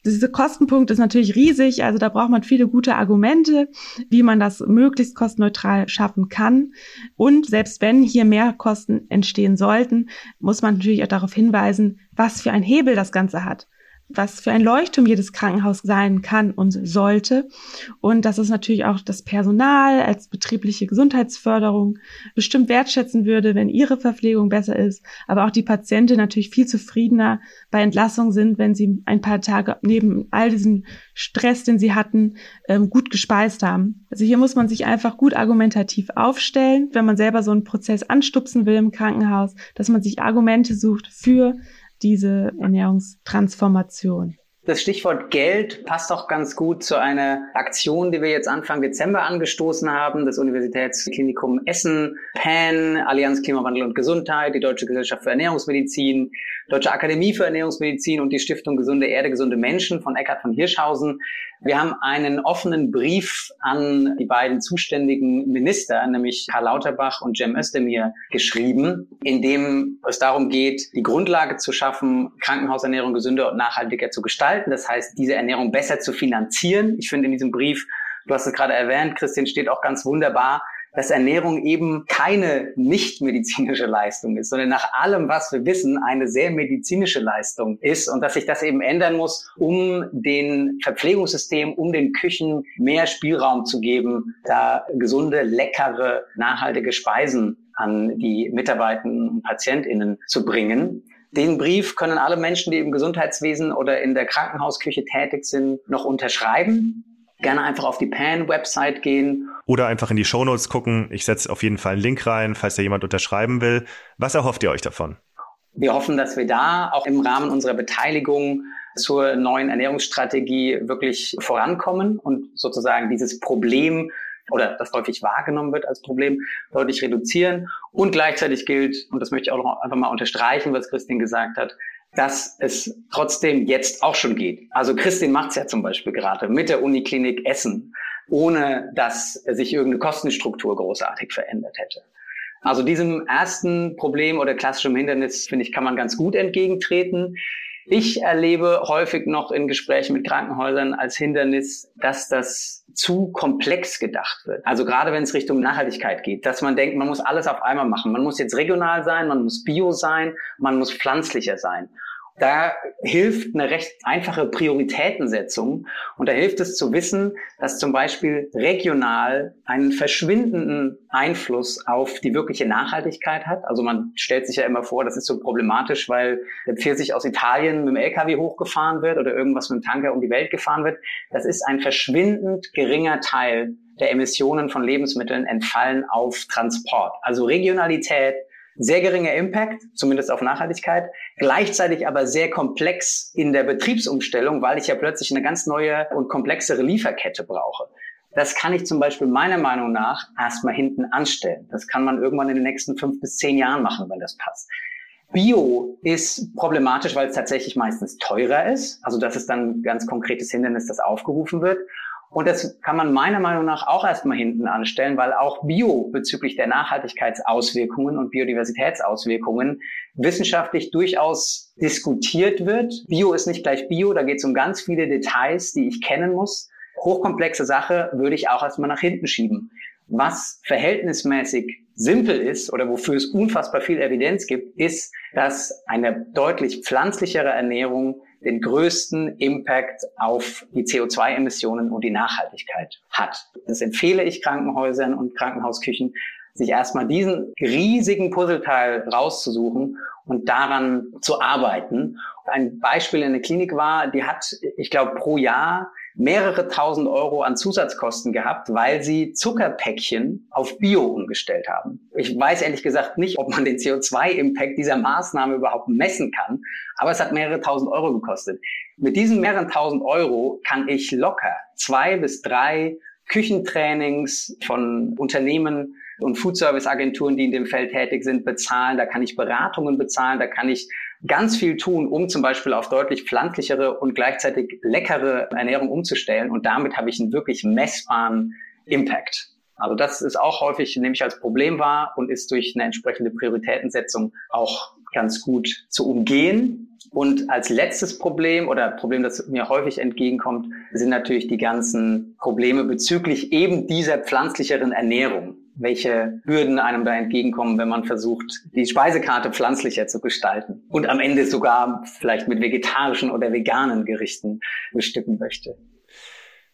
diese Kostenpunkt ist natürlich riesig, also da braucht man viele gute Argumente, wie man das möglichst kostenneutral schaffen kann. Und selbst wenn hier mehr Kosten entstehen sollten, muss man natürlich auch darauf hinweisen, was für ein Hebel das Ganze hat was für ein Leuchtturm jedes Krankenhaus sein kann und sollte. Und dass es natürlich auch das Personal als betriebliche Gesundheitsförderung bestimmt wertschätzen würde, wenn ihre Verpflegung besser ist, aber auch die Patienten natürlich viel zufriedener bei Entlassung sind, wenn sie ein paar Tage neben all diesem Stress, den sie hatten, ähm, gut gespeist haben. Also hier muss man sich einfach gut argumentativ aufstellen, wenn man selber so einen Prozess anstupsen will im Krankenhaus, dass man sich Argumente sucht für diese Ernährungstransformation. Das Stichwort Geld passt auch ganz gut zu einer Aktion, die wir jetzt Anfang Dezember angestoßen haben. Das Universitätsklinikum Essen, PAN, Allianz Klimawandel und Gesundheit, die Deutsche Gesellschaft für Ernährungsmedizin, Deutsche Akademie für Ernährungsmedizin und die Stiftung Gesunde Erde, gesunde Menschen von Eckhard von Hirschhausen wir haben einen offenen Brief an die beiden zuständigen Minister, nämlich Karl Lauterbach und Cem Özdemir, geschrieben, in dem es darum geht, die Grundlage zu schaffen, Krankenhausernährung gesünder und nachhaltiger zu gestalten. Das heißt, diese Ernährung besser zu finanzieren. Ich finde in diesem Brief Du hast es gerade erwähnt, Christian steht auch ganz wunderbar dass Ernährung eben keine nicht medizinische Leistung ist, sondern nach allem, was wir wissen, eine sehr medizinische Leistung ist und dass sich das eben ändern muss, um den Verpflegungssystemen, um den Küchen mehr Spielraum zu geben, da gesunde, leckere, nachhaltige Speisen an die Mitarbeitenden und PatientInnen zu bringen. Den Brief können alle Menschen, die im Gesundheitswesen oder in der Krankenhausküche tätig sind, noch unterschreiben gerne einfach auf die PAN-Website gehen. Oder einfach in die Shownotes gucken. Ich setze auf jeden Fall einen Link rein, falls da jemand unterschreiben will. Was erhofft ihr euch davon? Wir hoffen, dass wir da auch im Rahmen unserer Beteiligung zur neuen Ernährungsstrategie wirklich vorankommen und sozusagen dieses Problem oder das häufig wahrgenommen wird als Problem, deutlich reduzieren. Und gleichzeitig gilt, und das möchte ich auch noch einfach mal unterstreichen, was Christine gesagt hat, dass es trotzdem jetzt auch schon geht. Also Christine macht es ja zum Beispiel gerade mit der Uniklinik Essen, ohne dass sich irgendeine Kostenstruktur großartig verändert hätte. Also diesem ersten Problem oder klassischem Hindernis, finde ich, kann man ganz gut entgegentreten. Ich erlebe häufig noch in Gesprächen mit Krankenhäusern als Hindernis, dass das zu komplex gedacht wird. Also gerade wenn es Richtung Nachhaltigkeit geht, dass man denkt, man muss alles auf einmal machen. Man muss jetzt regional sein, man muss bio sein, man muss pflanzlicher sein. Da hilft eine recht einfache Prioritätensetzung und da hilft es zu wissen, dass zum Beispiel regional einen verschwindenden Einfluss auf die wirkliche Nachhaltigkeit hat. Also man stellt sich ja immer vor, das ist so problematisch, weil der Pfirsich aus Italien mit dem LKW hochgefahren wird oder irgendwas mit dem Tanker um die Welt gefahren wird. Das ist ein verschwindend geringer Teil der Emissionen von Lebensmitteln entfallen auf Transport. Also Regionalität sehr geringer Impact, zumindest auf Nachhaltigkeit, gleichzeitig aber sehr komplex in der Betriebsumstellung, weil ich ja plötzlich eine ganz neue und komplexere Lieferkette brauche. Das kann ich zum Beispiel meiner Meinung nach erstmal hinten anstellen. Das kann man irgendwann in den nächsten fünf bis zehn Jahren machen, wenn das passt. Bio ist problematisch, weil es tatsächlich meistens teurer ist. Also das ist dann ein ganz konkretes Hindernis, das aufgerufen wird. Und das kann man meiner Meinung nach auch erstmal hinten anstellen, weil auch Bio bezüglich der Nachhaltigkeitsauswirkungen und Biodiversitätsauswirkungen wissenschaftlich durchaus diskutiert wird. Bio ist nicht gleich Bio, da geht es um ganz viele Details, die ich kennen muss. Hochkomplexe Sache würde ich auch erstmal nach hinten schieben. Was verhältnismäßig simpel ist oder wofür es unfassbar viel Evidenz gibt, ist, dass eine deutlich pflanzlichere Ernährung den größten Impact auf die CO2-Emissionen und die Nachhaltigkeit hat. Das empfehle ich Krankenhäusern und Krankenhausküchen, sich erstmal diesen riesigen Puzzleteil rauszusuchen und daran zu arbeiten. Ein Beispiel in der Klinik war, die hat, ich glaube, pro Jahr mehrere tausend Euro an Zusatzkosten gehabt, weil sie Zuckerpäckchen auf Bio umgestellt haben. Ich weiß ehrlich gesagt nicht, ob man den CO2-Impact dieser Maßnahme überhaupt messen kann, aber es hat mehrere tausend Euro gekostet. Mit diesen mehreren tausend Euro kann ich locker zwei bis drei Küchentrainings von Unternehmen und Foodservice-Agenturen, die in dem Feld tätig sind, bezahlen. Da kann ich Beratungen bezahlen, da kann ich ganz viel tun, um zum Beispiel auf deutlich pflanzlichere und gleichzeitig leckere Ernährung umzustellen. Und damit habe ich einen wirklich messbaren Impact. Also das ist auch häufig, nämlich als Problem wahr und ist durch eine entsprechende Prioritätensetzung auch ganz gut zu umgehen. Und als letztes Problem oder Problem, das mir häufig entgegenkommt, sind natürlich die ganzen Probleme bezüglich eben dieser pflanzlicheren Ernährung welche Hürden einem da entgegenkommen, wenn man versucht, die Speisekarte pflanzlicher zu gestalten und am Ende sogar vielleicht mit vegetarischen oder veganen Gerichten bestücken möchte.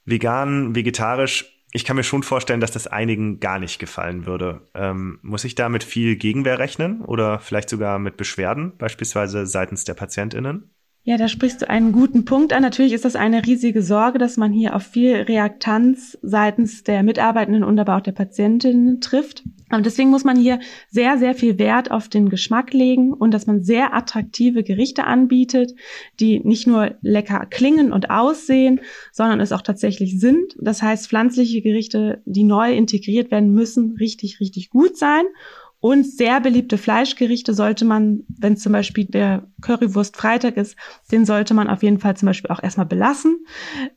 Vegan, vegetarisch, ich kann mir schon vorstellen, dass das einigen gar nicht gefallen würde. Ähm, muss ich da mit viel Gegenwehr rechnen oder vielleicht sogar mit Beschwerden, beispielsweise seitens der PatientInnen? Ja, da sprichst du einen guten Punkt an. Natürlich ist das eine riesige Sorge, dass man hier auf viel Reaktanz seitens der Mitarbeitenden und aber auch der Patientinnen trifft. Und deswegen muss man hier sehr, sehr viel Wert auf den Geschmack legen und dass man sehr attraktive Gerichte anbietet, die nicht nur lecker klingen und aussehen, sondern es auch tatsächlich sind. Das heißt, pflanzliche Gerichte, die neu integriert werden müssen, richtig, richtig gut sein. Und sehr beliebte Fleischgerichte sollte man, wenn zum Beispiel der Currywurst Freitag ist, den sollte man auf jeden Fall zum Beispiel auch erstmal belassen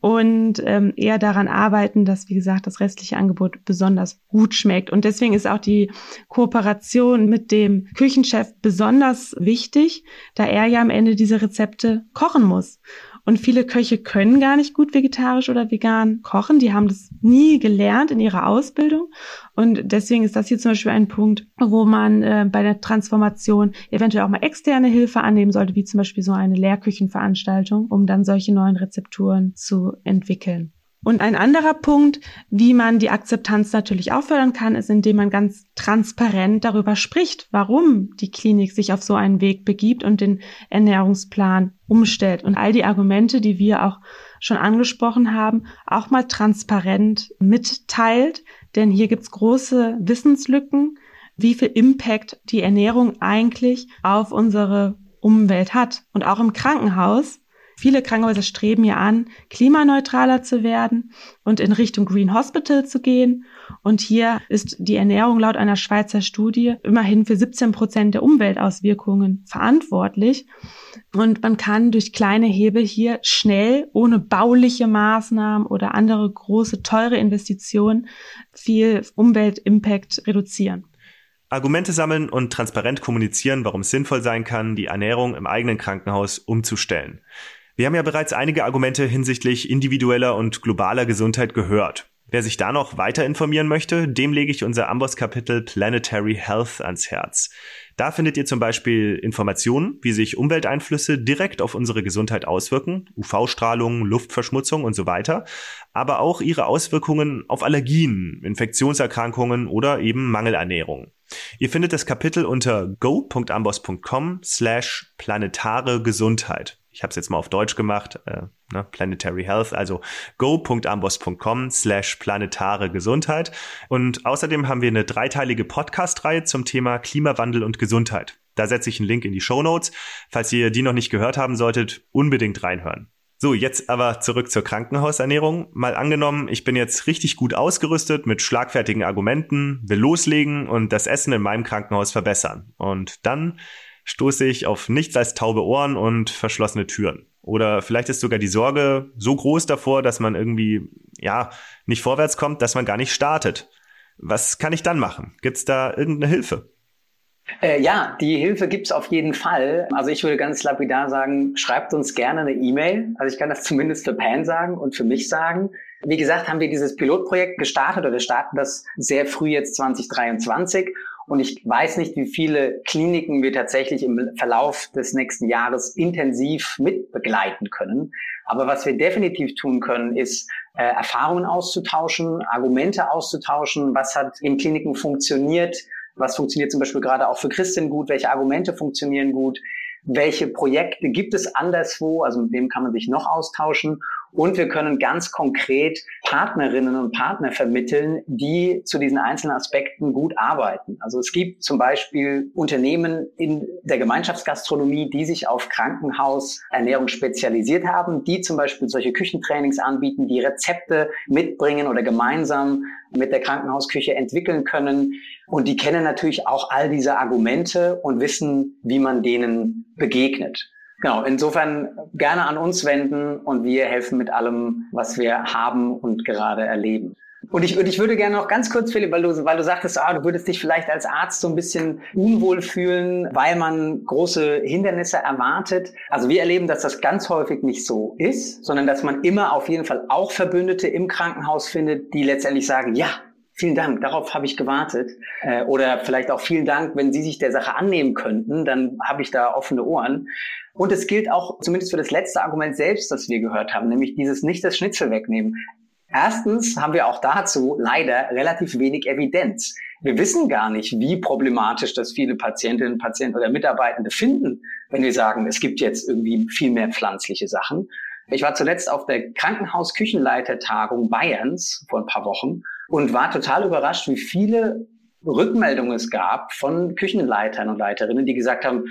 und ähm, eher daran arbeiten, dass, wie gesagt, das restliche Angebot besonders gut schmeckt. Und deswegen ist auch die Kooperation mit dem Küchenchef besonders wichtig, da er ja am Ende diese Rezepte kochen muss. Und viele Köche können gar nicht gut vegetarisch oder vegan kochen. Die haben das nie gelernt in ihrer Ausbildung. Und deswegen ist das hier zum Beispiel ein Punkt, wo man äh, bei der Transformation eventuell auch mal externe Hilfe annehmen sollte, wie zum Beispiel so eine Lehrküchenveranstaltung, um dann solche neuen Rezepturen zu entwickeln. Und ein anderer Punkt, wie man die Akzeptanz natürlich auch fördern kann, ist, indem man ganz transparent darüber spricht, warum die Klinik sich auf so einen Weg begibt und den Ernährungsplan umstellt und all die Argumente, die wir auch schon angesprochen haben, auch mal transparent mitteilt. Denn hier gibt's große Wissenslücken, wie viel Impact die Ernährung eigentlich auf unsere Umwelt hat. Und auch im Krankenhaus Viele Krankenhäuser streben ja an, klimaneutraler zu werden und in Richtung Green Hospital zu gehen. Und hier ist die Ernährung laut einer Schweizer Studie immerhin für 17 Prozent der Umweltauswirkungen verantwortlich. Und man kann durch kleine Hebel hier schnell, ohne bauliche Maßnahmen oder andere große, teure Investitionen, viel Umweltimpact reduzieren. Argumente sammeln und transparent kommunizieren, warum es sinnvoll sein kann, die Ernährung im eigenen Krankenhaus umzustellen. Wir haben ja bereits einige Argumente hinsichtlich individueller und globaler Gesundheit gehört. Wer sich da noch weiter informieren möchte, dem lege ich unser Amboss-Kapitel Planetary Health ans Herz. Da findet ihr zum Beispiel Informationen, wie sich Umwelteinflüsse direkt auf unsere Gesundheit auswirken, UV-Strahlung, Luftverschmutzung und so weiter, aber auch ihre Auswirkungen auf Allergien, Infektionserkrankungen oder eben Mangelernährung. Ihr findet das Kapitel unter go.amboss.com slash planetare Gesundheit ich habe es jetzt mal auf Deutsch gemacht, äh, ne, Planetary Health, also go.ambos.com slash planetare Gesundheit. Und außerdem haben wir eine dreiteilige Podcast-Reihe zum Thema Klimawandel und Gesundheit. Da setze ich einen Link in die Show Notes. Falls ihr die noch nicht gehört haben solltet, unbedingt reinhören. So, jetzt aber zurück zur Krankenhausernährung. Mal angenommen, ich bin jetzt richtig gut ausgerüstet mit schlagfertigen Argumenten, will loslegen und das Essen in meinem Krankenhaus verbessern. Und dann stoße ich auf nichts als taube Ohren und verschlossene Türen. Oder vielleicht ist sogar die Sorge so groß davor, dass man irgendwie, ja, nicht vorwärts kommt, dass man gar nicht startet. Was kann ich dann machen? Gibt's da irgendeine Hilfe? Äh, ja, die Hilfe gibt's auf jeden Fall. Also ich würde ganz lapidar sagen, schreibt uns gerne eine E-Mail. Also ich kann das [laughs] zumindest für Pan sagen und für mich sagen. Wie gesagt, haben wir dieses Pilotprojekt gestartet oder wir starten das sehr früh jetzt 2023 und ich weiß nicht, wie viele Kliniken wir tatsächlich im Verlauf des nächsten Jahres intensiv mit begleiten können. Aber was wir definitiv tun können, ist äh, Erfahrungen auszutauschen, Argumente auszutauschen. Was hat in Kliniken funktioniert? Was funktioniert zum Beispiel gerade auch für Christin gut? Welche Argumente funktionieren gut? welche Projekte gibt es anderswo, also mit wem kann man sich noch austauschen. Und wir können ganz konkret Partnerinnen und Partner vermitteln, die zu diesen einzelnen Aspekten gut arbeiten. Also es gibt zum Beispiel Unternehmen in der Gemeinschaftsgastronomie, die sich auf Krankenhausernährung spezialisiert haben, die zum Beispiel solche Küchentrainings anbieten, die Rezepte mitbringen oder gemeinsam mit der Krankenhausküche entwickeln können. Und die kennen natürlich auch all diese Argumente und wissen, wie man denen begegnet. Genau, insofern gerne an uns wenden und wir helfen mit allem, was wir haben und gerade erleben. Und ich, ich würde gerne noch ganz kurz, Philipp, weil du, weil du sagtest, ah, du würdest dich vielleicht als Arzt so ein bisschen unwohl fühlen, weil man große Hindernisse erwartet. Also wir erleben, dass das ganz häufig nicht so ist, sondern dass man immer auf jeden Fall auch Verbündete im Krankenhaus findet, die letztendlich sagen, ja, Vielen Dank, darauf habe ich gewartet. Äh, oder vielleicht auch vielen Dank, wenn Sie sich der Sache annehmen könnten, dann habe ich da offene Ohren. Und es gilt auch zumindest für das letzte Argument selbst, das wir gehört haben, nämlich dieses nicht das Schnitzel wegnehmen. Erstens haben wir auch dazu leider relativ wenig Evidenz. Wir wissen gar nicht, wie problematisch das viele Patientinnen, Patienten oder Mitarbeitende finden, wenn wir sagen, es gibt jetzt irgendwie viel mehr pflanzliche Sachen. Ich war zuletzt auf der Krankenhausküchenleitertagung Bayerns vor ein paar Wochen und war total überrascht, wie viele Rückmeldungen es gab von Küchenleitern und Leiterinnen, die gesagt haben,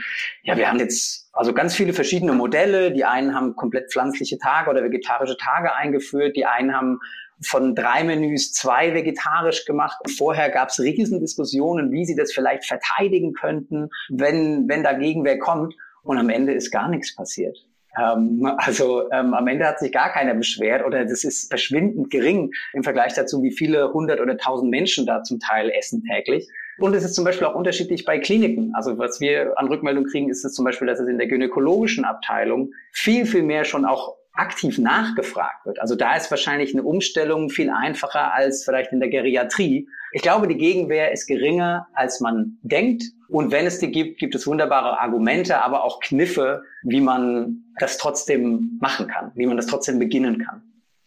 ja, wir haben jetzt also ganz viele verschiedene Modelle. Die einen haben komplett pflanzliche Tage oder vegetarische Tage eingeführt. Die einen haben von drei Menüs zwei vegetarisch gemacht. Vorher gab es Riesendiskussionen, wie sie das vielleicht verteidigen könnten, wenn, wenn dagegen wer kommt. Und am Ende ist gar nichts passiert. Ähm, also ähm, am Ende hat sich gar keiner beschwert oder das ist verschwindend gering im Vergleich dazu, wie viele hundert oder tausend Menschen da zum Teil essen täglich. Und es ist zum Beispiel auch unterschiedlich bei Kliniken. Also was wir an Rückmeldung kriegen, ist es zum Beispiel, dass es in der gynäkologischen Abteilung viel, viel mehr schon auch aktiv nachgefragt wird. Also da ist wahrscheinlich eine Umstellung viel einfacher als vielleicht in der Geriatrie. Ich glaube, die Gegenwehr ist geringer, als man denkt. Und wenn es die gibt, gibt es wunderbare Argumente, aber auch Kniffe, wie man das trotzdem machen kann, wie man das trotzdem beginnen kann.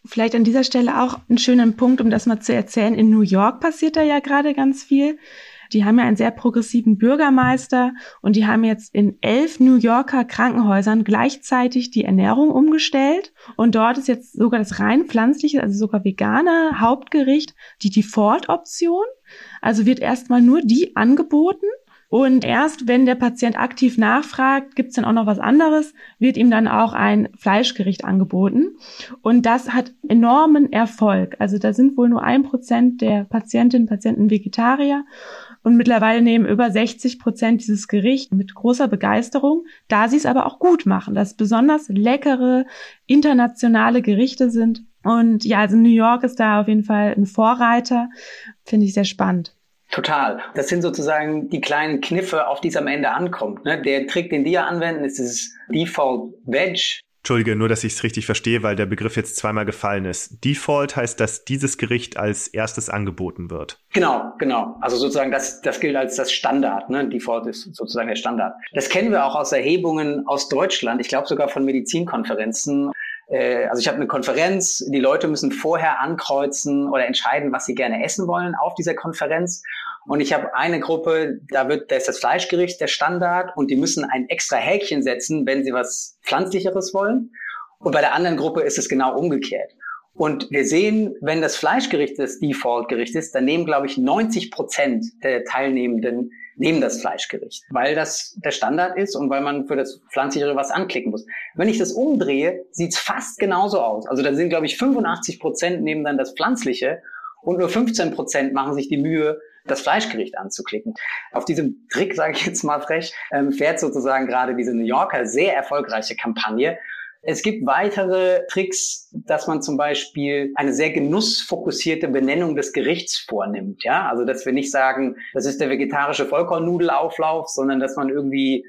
Vielleicht an dieser Stelle auch einen schönen Punkt, um das mal zu erzählen. In New York passiert da ja gerade ganz viel. Die haben ja einen sehr progressiven Bürgermeister und die haben jetzt in elf New Yorker Krankenhäusern gleichzeitig die Ernährung umgestellt. Und dort ist jetzt sogar das rein pflanzliche, also sogar vegane Hauptgericht die Default-Option. Also wird erstmal nur die angeboten. Und erst wenn der Patient aktiv nachfragt, gibt es dann auch noch was anderes, wird ihm dann auch ein Fleischgericht angeboten. Und das hat enormen Erfolg. Also da sind wohl nur ein Prozent der Patientinnen und Patienten Vegetarier. Und mittlerweile nehmen über 60 Prozent dieses Gericht mit großer Begeisterung, da sie es aber auch gut machen, dass besonders leckere internationale Gerichte sind. Und ja, also New York ist da auf jeden Fall ein Vorreiter. Finde ich sehr spannend. Total. Das sind sozusagen die kleinen Kniffe, auf die es am Ende ankommt. Ne? Der Trick, den die ja anwenden, ist dieses Default Veg. Entschuldige, nur dass ich es richtig verstehe, weil der Begriff jetzt zweimal gefallen ist. Default heißt, dass dieses Gericht als erstes angeboten wird. Genau, genau. Also sozusagen das, das gilt als das Standard. Ne? Default ist sozusagen der Standard. Das kennen wir auch aus Erhebungen aus Deutschland. Ich glaube sogar von Medizinkonferenzen äh, also ich habe eine Konferenz, die Leute müssen vorher ankreuzen oder entscheiden, was sie gerne essen wollen auf dieser Konferenz. Und ich habe eine Gruppe, da wird, da ist das Fleischgericht der Standard und die müssen ein extra Häkchen setzen, wenn sie was Pflanzlicheres wollen. Und bei der anderen Gruppe ist es genau umgekehrt. Und wir sehen, wenn das Fleischgericht das Default-Gericht ist, dann nehmen, glaube ich, 90 Prozent der Teilnehmenden nehmen das Fleischgericht, weil das der Standard ist und weil man für das Pflanzlichere was anklicken muss. Wenn ich das umdrehe, sieht's fast genauso aus. Also da sind, glaube ich, 85 Prozent nehmen dann das Pflanzliche und nur 15 Prozent machen sich die Mühe, das Fleischgericht anzuklicken. Auf diesem Trick, [laughs] sage ich jetzt mal frech, ähm, fährt sozusagen gerade diese New Yorker sehr erfolgreiche Kampagne. Es gibt weitere Tricks, dass man zum Beispiel eine sehr genussfokussierte Benennung des Gerichts vornimmt. Ja, also dass wir nicht sagen, das ist der vegetarische Vollkornnudelauflauf, sondern dass man irgendwie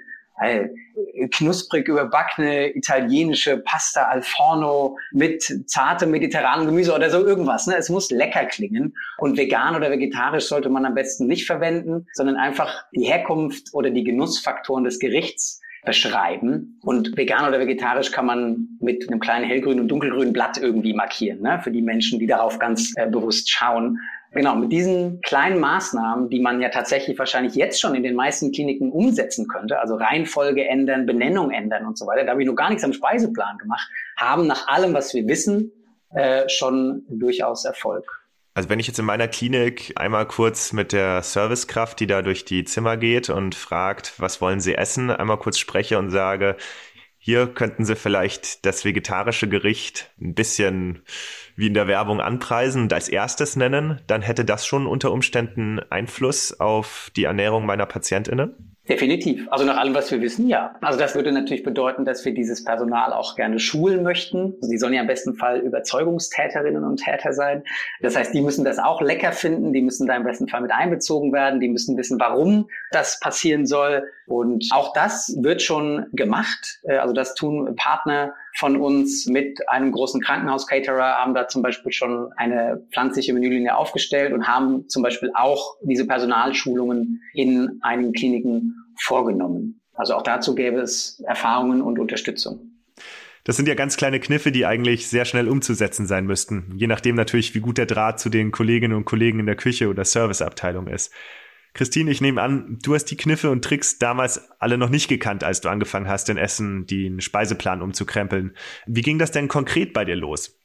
knusprig überbackene italienische Pasta al forno mit zartem mediterranem Gemüse oder so irgendwas. Ne? Es muss lecker klingen. Und vegan oder vegetarisch sollte man am besten nicht verwenden, sondern einfach die Herkunft oder die Genussfaktoren des Gerichts beschreiben. Und vegan oder vegetarisch kann man mit einem kleinen hellgrünen und dunkelgrünen Blatt irgendwie markieren, ne? für die Menschen, die darauf ganz äh, bewusst schauen. Genau, mit diesen kleinen Maßnahmen, die man ja tatsächlich wahrscheinlich jetzt schon in den meisten Kliniken umsetzen könnte, also Reihenfolge ändern, Benennung ändern und so weiter, da habe ich noch gar nichts am Speiseplan gemacht, haben nach allem, was wir wissen, äh, schon durchaus Erfolg. Also wenn ich jetzt in meiner Klinik einmal kurz mit der Servicekraft, die da durch die Zimmer geht und fragt, was wollen Sie essen, einmal kurz spreche und sage, hier könnten Sie vielleicht das vegetarische Gericht ein bisschen wie in der Werbung anpreisen und als erstes nennen, dann hätte das schon unter Umständen Einfluss auf die Ernährung meiner Patientinnen? Definitiv. Also nach allem, was wir wissen, ja. Also das würde natürlich bedeuten, dass wir dieses Personal auch gerne schulen möchten. Sie sollen ja im besten Fall Überzeugungstäterinnen und Täter sein. Das heißt, die müssen das auch lecker finden, die müssen da im besten Fall mit einbezogen werden, die müssen wissen, warum das passieren soll. Und auch das wird schon gemacht. Äh, also das tun Partner von uns mit einem großen Krankenhaus-Caterer, haben da zum Beispiel schon eine pflanzliche Menülinie aufgestellt und haben zum Beispiel auch diese Personalschulungen in einigen Kliniken vorgenommen. Also auch dazu gäbe es Erfahrungen und Unterstützung. Das sind ja ganz kleine Kniffe, die eigentlich sehr schnell umzusetzen sein müssten. Je nachdem natürlich, wie gut der Draht zu den Kolleginnen und Kollegen in der Küche oder Serviceabteilung ist. Christine, ich nehme an, du hast die Kniffe und Tricks damals alle noch nicht gekannt, als du angefangen hast, in Essen den Speiseplan umzukrempeln. Wie ging das denn konkret bei dir los?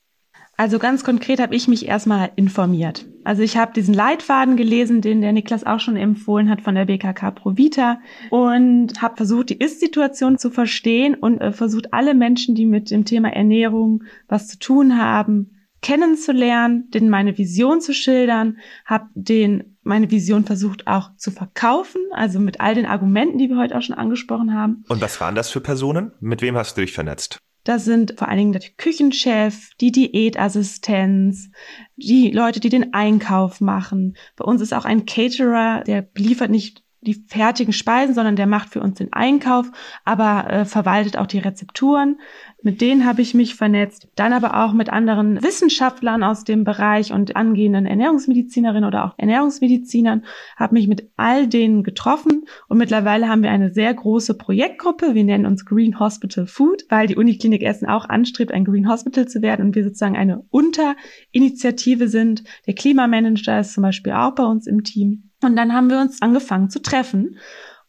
Also ganz konkret habe ich mich erstmal informiert. Also ich habe diesen Leitfaden gelesen, den der Niklas auch schon empfohlen hat von der BKK Provita und habe versucht, die Ist-Situation zu verstehen und äh, versucht, alle Menschen, die mit dem Thema Ernährung was zu tun haben, kennenzulernen, denen meine Vision zu schildern, habe den meine Vision versucht auch zu verkaufen, also mit all den Argumenten, die wir heute auch schon angesprochen haben. Und was waren das für Personen? Mit wem hast du dich vernetzt? Das sind vor allen Dingen der Küchenchef, die Diätassistenz, die Leute, die den Einkauf machen. Bei uns ist auch ein Caterer, der liefert nicht die fertigen Speisen, sondern der macht für uns den Einkauf, aber äh, verwaltet auch die Rezepturen. Mit denen habe ich mich vernetzt. Dann aber auch mit anderen Wissenschaftlern aus dem Bereich und angehenden Ernährungsmedizinerinnen oder auch Ernährungsmedizinern, habe mich mit all denen getroffen und mittlerweile haben wir eine sehr große Projektgruppe. Wir nennen uns Green Hospital Food, weil die Uniklinik Essen auch anstrebt, ein Green Hospital zu werden und wir sozusagen eine Unterinitiative sind. Der Klimamanager ist zum Beispiel auch bei uns im Team. Und dann haben wir uns angefangen zu treffen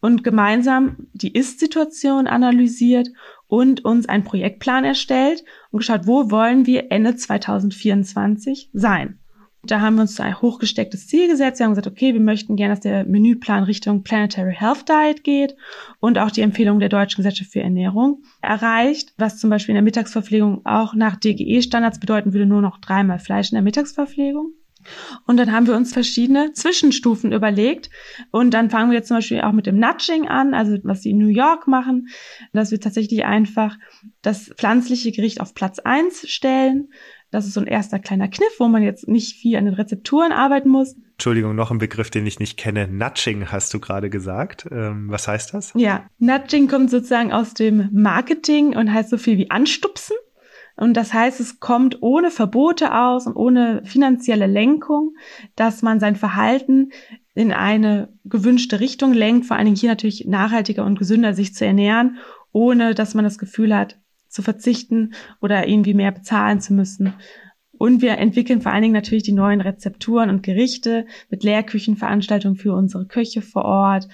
und gemeinsam die Ist-Situation analysiert und uns einen Projektplan erstellt und geschaut, wo wollen wir Ende 2024 sein. Da haben wir uns ein hochgestecktes Ziel gesetzt. Wir haben gesagt, okay, wir möchten gerne, dass der Menüplan Richtung Planetary Health Diet geht und auch die Empfehlung der Deutschen Gesellschaft für Ernährung erreicht, was zum Beispiel in der Mittagsverpflegung auch nach DGE-Standards bedeuten würde, nur noch dreimal Fleisch in der Mittagsverpflegung. Und dann haben wir uns verschiedene Zwischenstufen überlegt. Und dann fangen wir jetzt zum Beispiel auch mit dem Nudging an, also was sie in New York machen, dass wir tatsächlich einfach das pflanzliche Gericht auf Platz eins stellen. Das ist so ein erster kleiner Kniff, wo man jetzt nicht viel an den Rezepturen arbeiten muss. Entschuldigung, noch ein Begriff, den ich nicht kenne. Nudging hast du gerade gesagt. Ähm, was heißt das? Ja, Nudging kommt sozusagen aus dem Marketing und heißt so viel wie anstupsen. Und das heißt, es kommt ohne Verbote aus und ohne finanzielle Lenkung, dass man sein Verhalten in eine gewünschte Richtung lenkt, vor allen Dingen hier natürlich nachhaltiger und gesünder sich zu ernähren, ohne dass man das Gefühl hat, zu verzichten oder irgendwie mehr bezahlen zu müssen. Und wir entwickeln vor allen Dingen natürlich die neuen Rezepturen und Gerichte mit Lehrküchenveranstaltungen für unsere Köche vor Ort.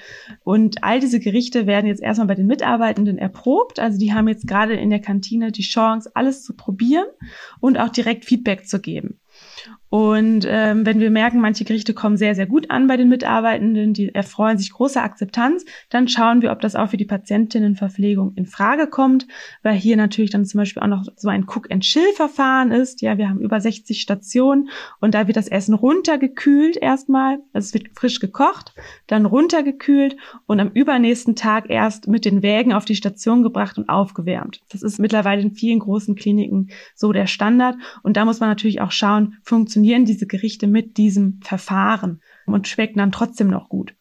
Und all diese Gerichte werden jetzt erstmal bei den Mitarbeitenden erprobt. Also die haben jetzt gerade in der Kantine die Chance, alles zu probieren und auch direkt Feedback zu geben. Und ähm, wenn wir merken, manche Gerichte kommen sehr, sehr gut an bei den Mitarbeitenden, die erfreuen sich großer Akzeptanz, dann schauen wir, ob das auch für die Patientinnenverpflegung in Frage kommt, weil hier natürlich dann zum Beispiel auch noch so ein Cook-and-Chill-Verfahren ist. Ja, wir haben über 60 Stationen und da wird das Essen runtergekühlt erstmal. Also es wird frisch gekocht, dann runtergekühlt und am übernächsten Tag erst mit den Wägen auf die Station gebracht und aufgewärmt. Das ist mittlerweile in vielen großen Kliniken so der Standard und da muss man natürlich auch schauen, funktioniert funktionieren diese Gerichte mit diesem Verfahren und schmecken dann trotzdem noch gut.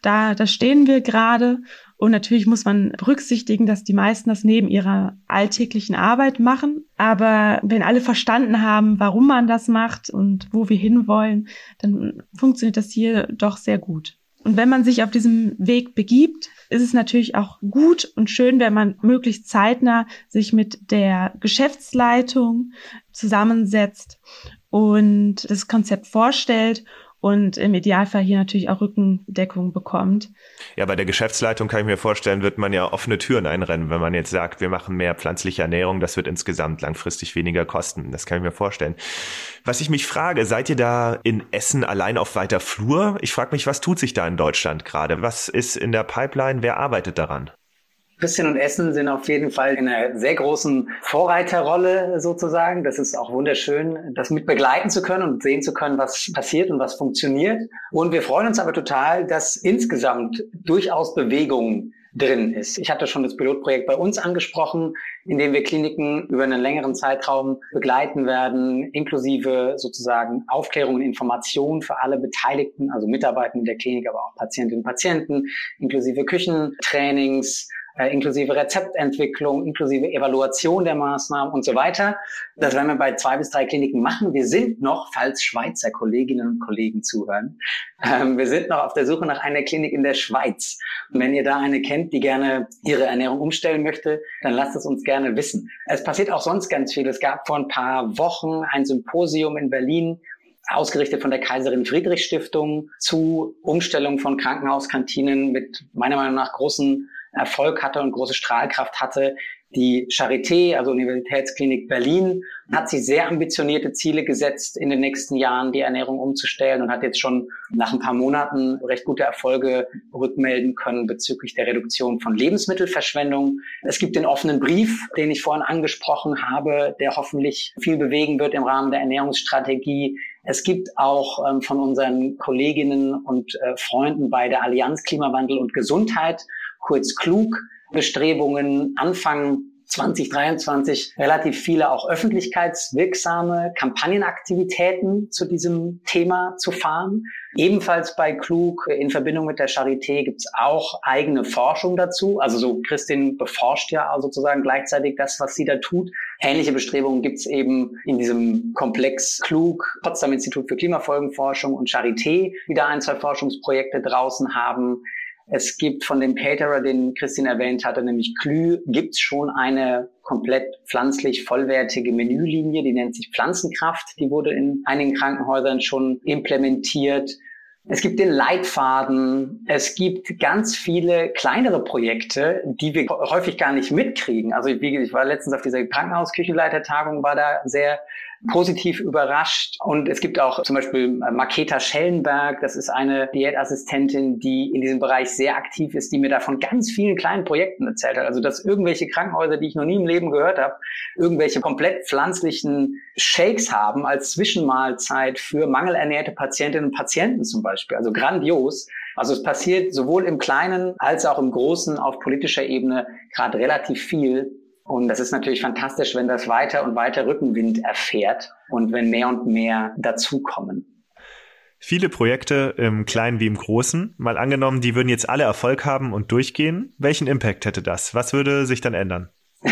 Da, da stehen wir gerade und natürlich muss man berücksichtigen, dass die meisten das neben ihrer alltäglichen Arbeit machen. Aber wenn alle verstanden haben, warum man das macht und wo wir hinwollen, dann funktioniert das hier doch sehr gut. Und wenn man sich auf diesem Weg begibt, ist es natürlich auch gut und schön, wenn man möglichst zeitnah sich mit der Geschäftsleitung zusammensetzt und das Konzept vorstellt und im Idealfall hier natürlich auch Rückendeckung bekommt. Ja, bei der Geschäftsleitung kann ich mir vorstellen, wird man ja offene Türen einrennen, wenn man jetzt sagt, wir machen mehr pflanzliche Ernährung, das wird insgesamt langfristig weniger kosten. Das kann ich mir vorstellen. Was ich mich frage, seid ihr da in Essen allein auf weiter Flur? Ich frage mich, was tut sich da in Deutschland gerade? Was ist in der Pipeline? Wer arbeitet daran? Christian und Essen sind auf jeden Fall in einer sehr großen Vorreiterrolle sozusagen. Das ist auch wunderschön, das mit begleiten zu können und sehen zu können, was passiert und was funktioniert. Und wir freuen uns aber total, dass insgesamt durchaus Bewegung drin ist. Ich hatte schon das Pilotprojekt bei uns angesprochen, in dem wir Kliniken über einen längeren Zeitraum begleiten werden, inklusive sozusagen Aufklärung und Information für alle Beteiligten, also Mitarbeitenden der Klinik, aber auch Patientinnen und Patienten, inklusive Küchentrainings, äh, inklusive Rezeptentwicklung, inklusive Evaluation der Maßnahmen und so weiter. Das werden wir bei zwei bis drei Kliniken machen. Wir sind noch, falls Schweizer Kolleginnen und Kollegen zuhören, ähm, wir sind noch auf der Suche nach einer Klinik in der Schweiz. Und wenn ihr da eine kennt, die gerne ihre Ernährung umstellen möchte, dann lasst es uns gerne wissen. Es passiert auch sonst ganz viel. Es gab vor ein paar Wochen ein Symposium in Berlin, ausgerichtet von der Kaiserin Friedrich Stiftung zu Umstellung von Krankenhauskantinen mit meiner Meinung nach großen Erfolg hatte und große Strahlkraft hatte. Die Charité, also Universitätsklinik Berlin, hat sich sehr ambitionierte Ziele gesetzt, in den nächsten Jahren die Ernährung umzustellen und hat jetzt schon nach ein paar Monaten recht gute Erfolge rückmelden können bezüglich der Reduktion von Lebensmittelverschwendung. Es gibt den offenen Brief, den ich vorhin angesprochen habe, der hoffentlich viel bewegen wird im Rahmen der Ernährungsstrategie. Es gibt auch ähm, von unseren Kolleginnen und äh, Freunden bei der Allianz Klimawandel und Gesundheit kurz klug, Bestrebungen, Anfang 2023 relativ viele auch öffentlichkeitswirksame Kampagnenaktivitäten zu diesem Thema zu fahren. Ebenfalls bei Klug in Verbindung mit der Charité gibt es auch eigene Forschung dazu. Also so Christin beforscht ja sozusagen gleichzeitig das, was sie da tut. Ähnliche Bestrebungen gibt es eben in diesem Komplex Klug, Potsdam Institut für Klimafolgenforschung und Charité, die da ein, zwei Forschungsprojekte draußen haben. Es gibt von dem Caterer, den Christine erwähnt hatte, nämlich Klü, gibt es schon eine komplett pflanzlich vollwertige Menülinie, die nennt sich Pflanzenkraft. Die wurde in einigen Krankenhäusern schon implementiert. Es gibt den Leitfaden. Es gibt ganz viele kleinere Projekte, die wir häufig gar nicht mitkriegen. Also ich, ich war letztens auf dieser Krankenhausküchenleitertagung, war da sehr positiv überrascht. Und es gibt auch zum Beispiel äh, Maketa Schellenberg, das ist eine Diätassistentin, die in diesem Bereich sehr aktiv ist, die mir da von ganz vielen kleinen Projekten erzählt hat. Also dass irgendwelche Krankenhäuser, die ich noch nie im Leben gehört habe, irgendwelche komplett pflanzlichen Shakes haben als Zwischenmahlzeit für mangelernährte Patientinnen und Patienten zum Beispiel. Also grandios. Also es passiert sowohl im Kleinen als auch im Großen auf politischer Ebene gerade relativ viel. Und das ist natürlich fantastisch, wenn das weiter und weiter Rückenwind erfährt und wenn mehr und mehr dazukommen. Viele Projekte im Kleinen wie im Großen. Mal angenommen, die würden jetzt alle Erfolg haben und durchgehen. Welchen Impact hätte das? Was würde sich dann ändern? [laughs]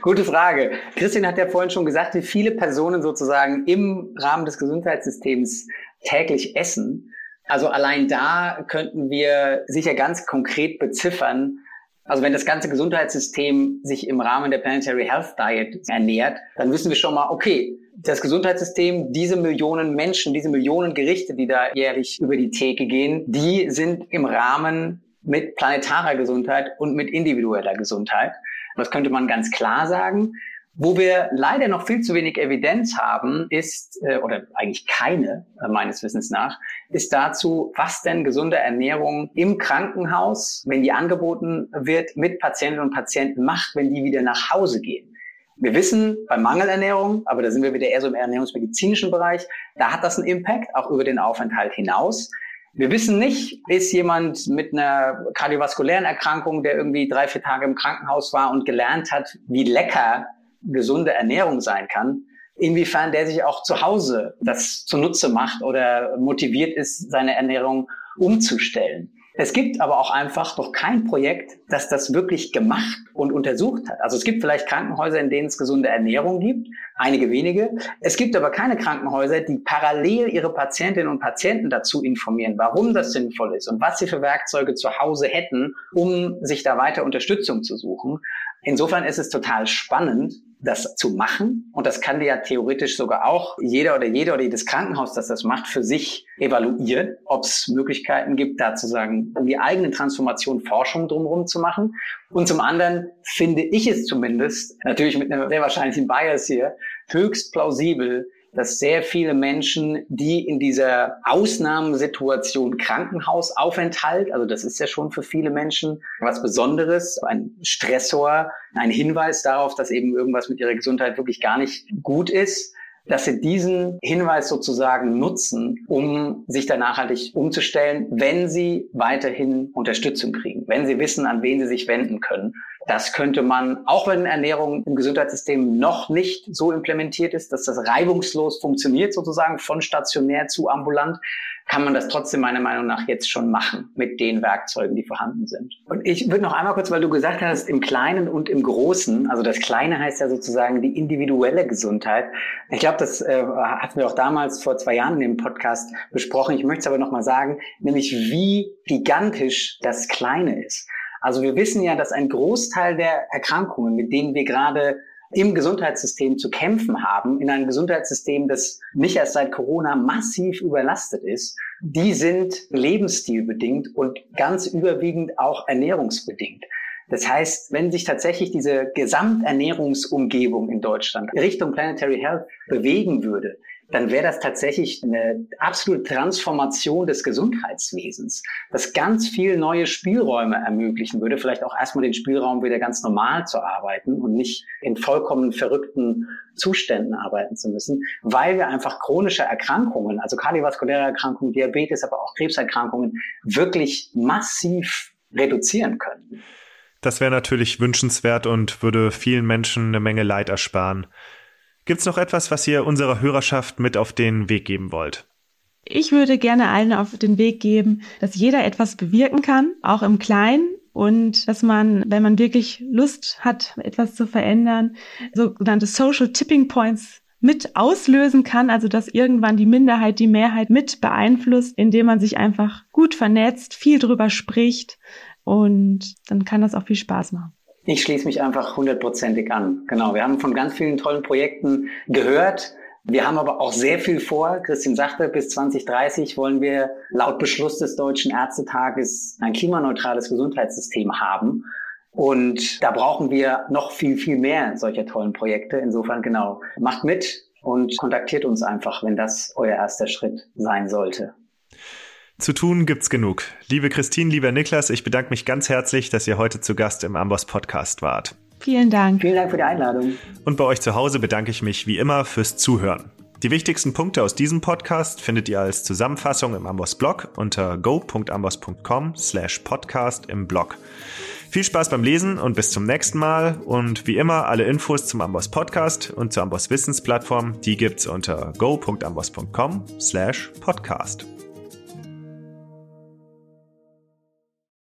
Gute Frage. Christian hat ja vorhin schon gesagt, wie viele Personen sozusagen im Rahmen des Gesundheitssystems täglich essen. Also allein da könnten wir sicher ganz konkret beziffern, also wenn das ganze Gesundheitssystem sich im Rahmen der Planetary Health Diet ernährt, dann wissen wir schon mal, okay, das Gesundheitssystem, diese Millionen Menschen, diese Millionen Gerichte, die da jährlich über die Theke gehen, die sind im Rahmen mit planetarer Gesundheit und mit individueller Gesundheit. Das könnte man ganz klar sagen. Wo wir leider noch viel zu wenig Evidenz haben, ist, äh, oder eigentlich keine äh, meines Wissens nach, ist dazu, was denn gesunde Ernährung im Krankenhaus, wenn die angeboten wird, mit Patientinnen und Patienten macht, wenn die wieder nach Hause gehen. Wir wissen bei Mangelernährung, aber da sind wir wieder eher so im ernährungsmedizinischen Bereich, da hat das einen Impact, auch über den Aufenthalt hinaus. Wir wissen nicht, ist jemand mit einer kardiovaskulären Erkrankung, der irgendwie drei, vier Tage im Krankenhaus war und gelernt hat, wie lecker gesunde Ernährung sein kann, inwiefern der sich auch zu Hause das zunutze macht oder motiviert ist, seine Ernährung umzustellen. Es gibt aber auch einfach noch kein Projekt, das das wirklich gemacht und untersucht hat. Also es gibt vielleicht Krankenhäuser, in denen es gesunde Ernährung gibt, einige wenige. Es gibt aber keine Krankenhäuser, die parallel ihre Patientinnen und Patienten dazu informieren, warum das sinnvoll ist und was sie für Werkzeuge zu Hause hätten, um sich da weiter Unterstützung zu suchen. Insofern ist es total spannend, das zu machen. Und das kann ja theoretisch sogar auch jeder oder jede oder jedes Krankenhaus, das das macht, für sich evaluieren, ob es Möglichkeiten gibt, da zu sagen, um die eigene Transformation Forschung drumherum zu machen. Und zum anderen finde ich es zumindest, natürlich mit einem sehr wahrscheinlichen Bias hier, höchst plausibel, dass sehr viele Menschen, die in dieser Ausnahmesituation Krankenhausaufenthalt, also das ist ja schon für viele Menschen was Besonderes, ein Stressor, ein Hinweis darauf, dass eben irgendwas mit ihrer Gesundheit wirklich gar nicht gut ist, dass sie diesen Hinweis sozusagen nutzen, um sich da nachhaltig umzustellen, wenn sie weiterhin Unterstützung kriegen, wenn sie wissen, an wen sie sich wenden können. Das könnte man, auch wenn Ernährung im Gesundheitssystem noch nicht so implementiert ist, dass das reibungslos funktioniert, sozusagen von stationär zu ambulant, kann man das trotzdem meiner Meinung nach jetzt schon machen mit den Werkzeugen, die vorhanden sind. Und ich würde noch einmal kurz, weil du gesagt hast, im Kleinen und im Großen, also das Kleine heißt ja sozusagen die individuelle Gesundheit. Ich glaube, das äh, hatten wir auch damals vor zwei Jahren in dem Podcast besprochen. Ich möchte es aber noch mal sagen, nämlich wie gigantisch das Kleine ist. Also wir wissen ja, dass ein Großteil der Erkrankungen, mit denen wir gerade im Gesundheitssystem zu kämpfen haben, in einem Gesundheitssystem, das nicht erst seit Corona massiv überlastet ist, die sind lebensstilbedingt und ganz überwiegend auch ernährungsbedingt. Das heißt, wenn sich tatsächlich diese Gesamternährungsumgebung in Deutschland Richtung Planetary Health bewegen würde, dann wäre das tatsächlich eine absolute Transformation des Gesundheitswesens, das ganz viel neue Spielräume ermöglichen würde, vielleicht auch erstmal den Spielraum wieder ganz normal zu arbeiten und nicht in vollkommen verrückten Zuständen arbeiten zu müssen, weil wir einfach chronische Erkrankungen, also kardiovaskuläre Erkrankungen, Diabetes, aber auch Krebserkrankungen wirklich massiv reduzieren können. Das wäre natürlich wünschenswert und würde vielen Menschen eine Menge Leid ersparen. Gibt's noch etwas, was ihr unserer Hörerschaft mit auf den Weg geben wollt? Ich würde gerne allen auf den Weg geben, dass jeder etwas bewirken kann, auch im Kleinen und dass man, wenn man wirklich Lust hat, etwas zu verändern, sogenannte Social Tipping Points mit auslösen kann, also dass irgendwann die Minderheit die Mehrheit mit beeinflusst, indem man sich einfach gut vernetzt, viel drüber spricht und dann kann das auch viel Spaß machen. Ich schließe mich einfach hundertprozentig an. Genau, wir haben von ganz vielen tollen Projekten gehört. Wir haben aber auch sehr viel vor. Christian sagte, bis 2030 wollen wir laut Beschluss des Deutschen Ärztetages ein klimaneutrales Gesundheitssystem haben. Und da brauchen wir noch viel, viel mehr solcher tollen Projekte. Insofern genau, macht mit und kontaktiert uns einfach, wenn das euer erster Schritt sein sollte. Zu tun gibt's genug. Liebe Christine, lieber Niklas, ich bedanke mich ganz herzlich, dass ihr heute zu Gast im Amboss Podcast wart. Vielen Dank. Vielen Dank für die Einladung. Und bei euch zu Hause bedanke ich mich wie immer fürs Zuhören. Die wichtigsten Punkte aus diesem Podcast findet ihr als Zusammenfassung im Amboss Blog unter go.amboss.com slash podcast im Blog. Viel Spaß beim Lesen und bis zum nächsten Mal. Und wie immer, alle Infos zum Amboss Podcast und zur Amboss Wissensplattform, die gibt's unter go.amboss.com slash podcast.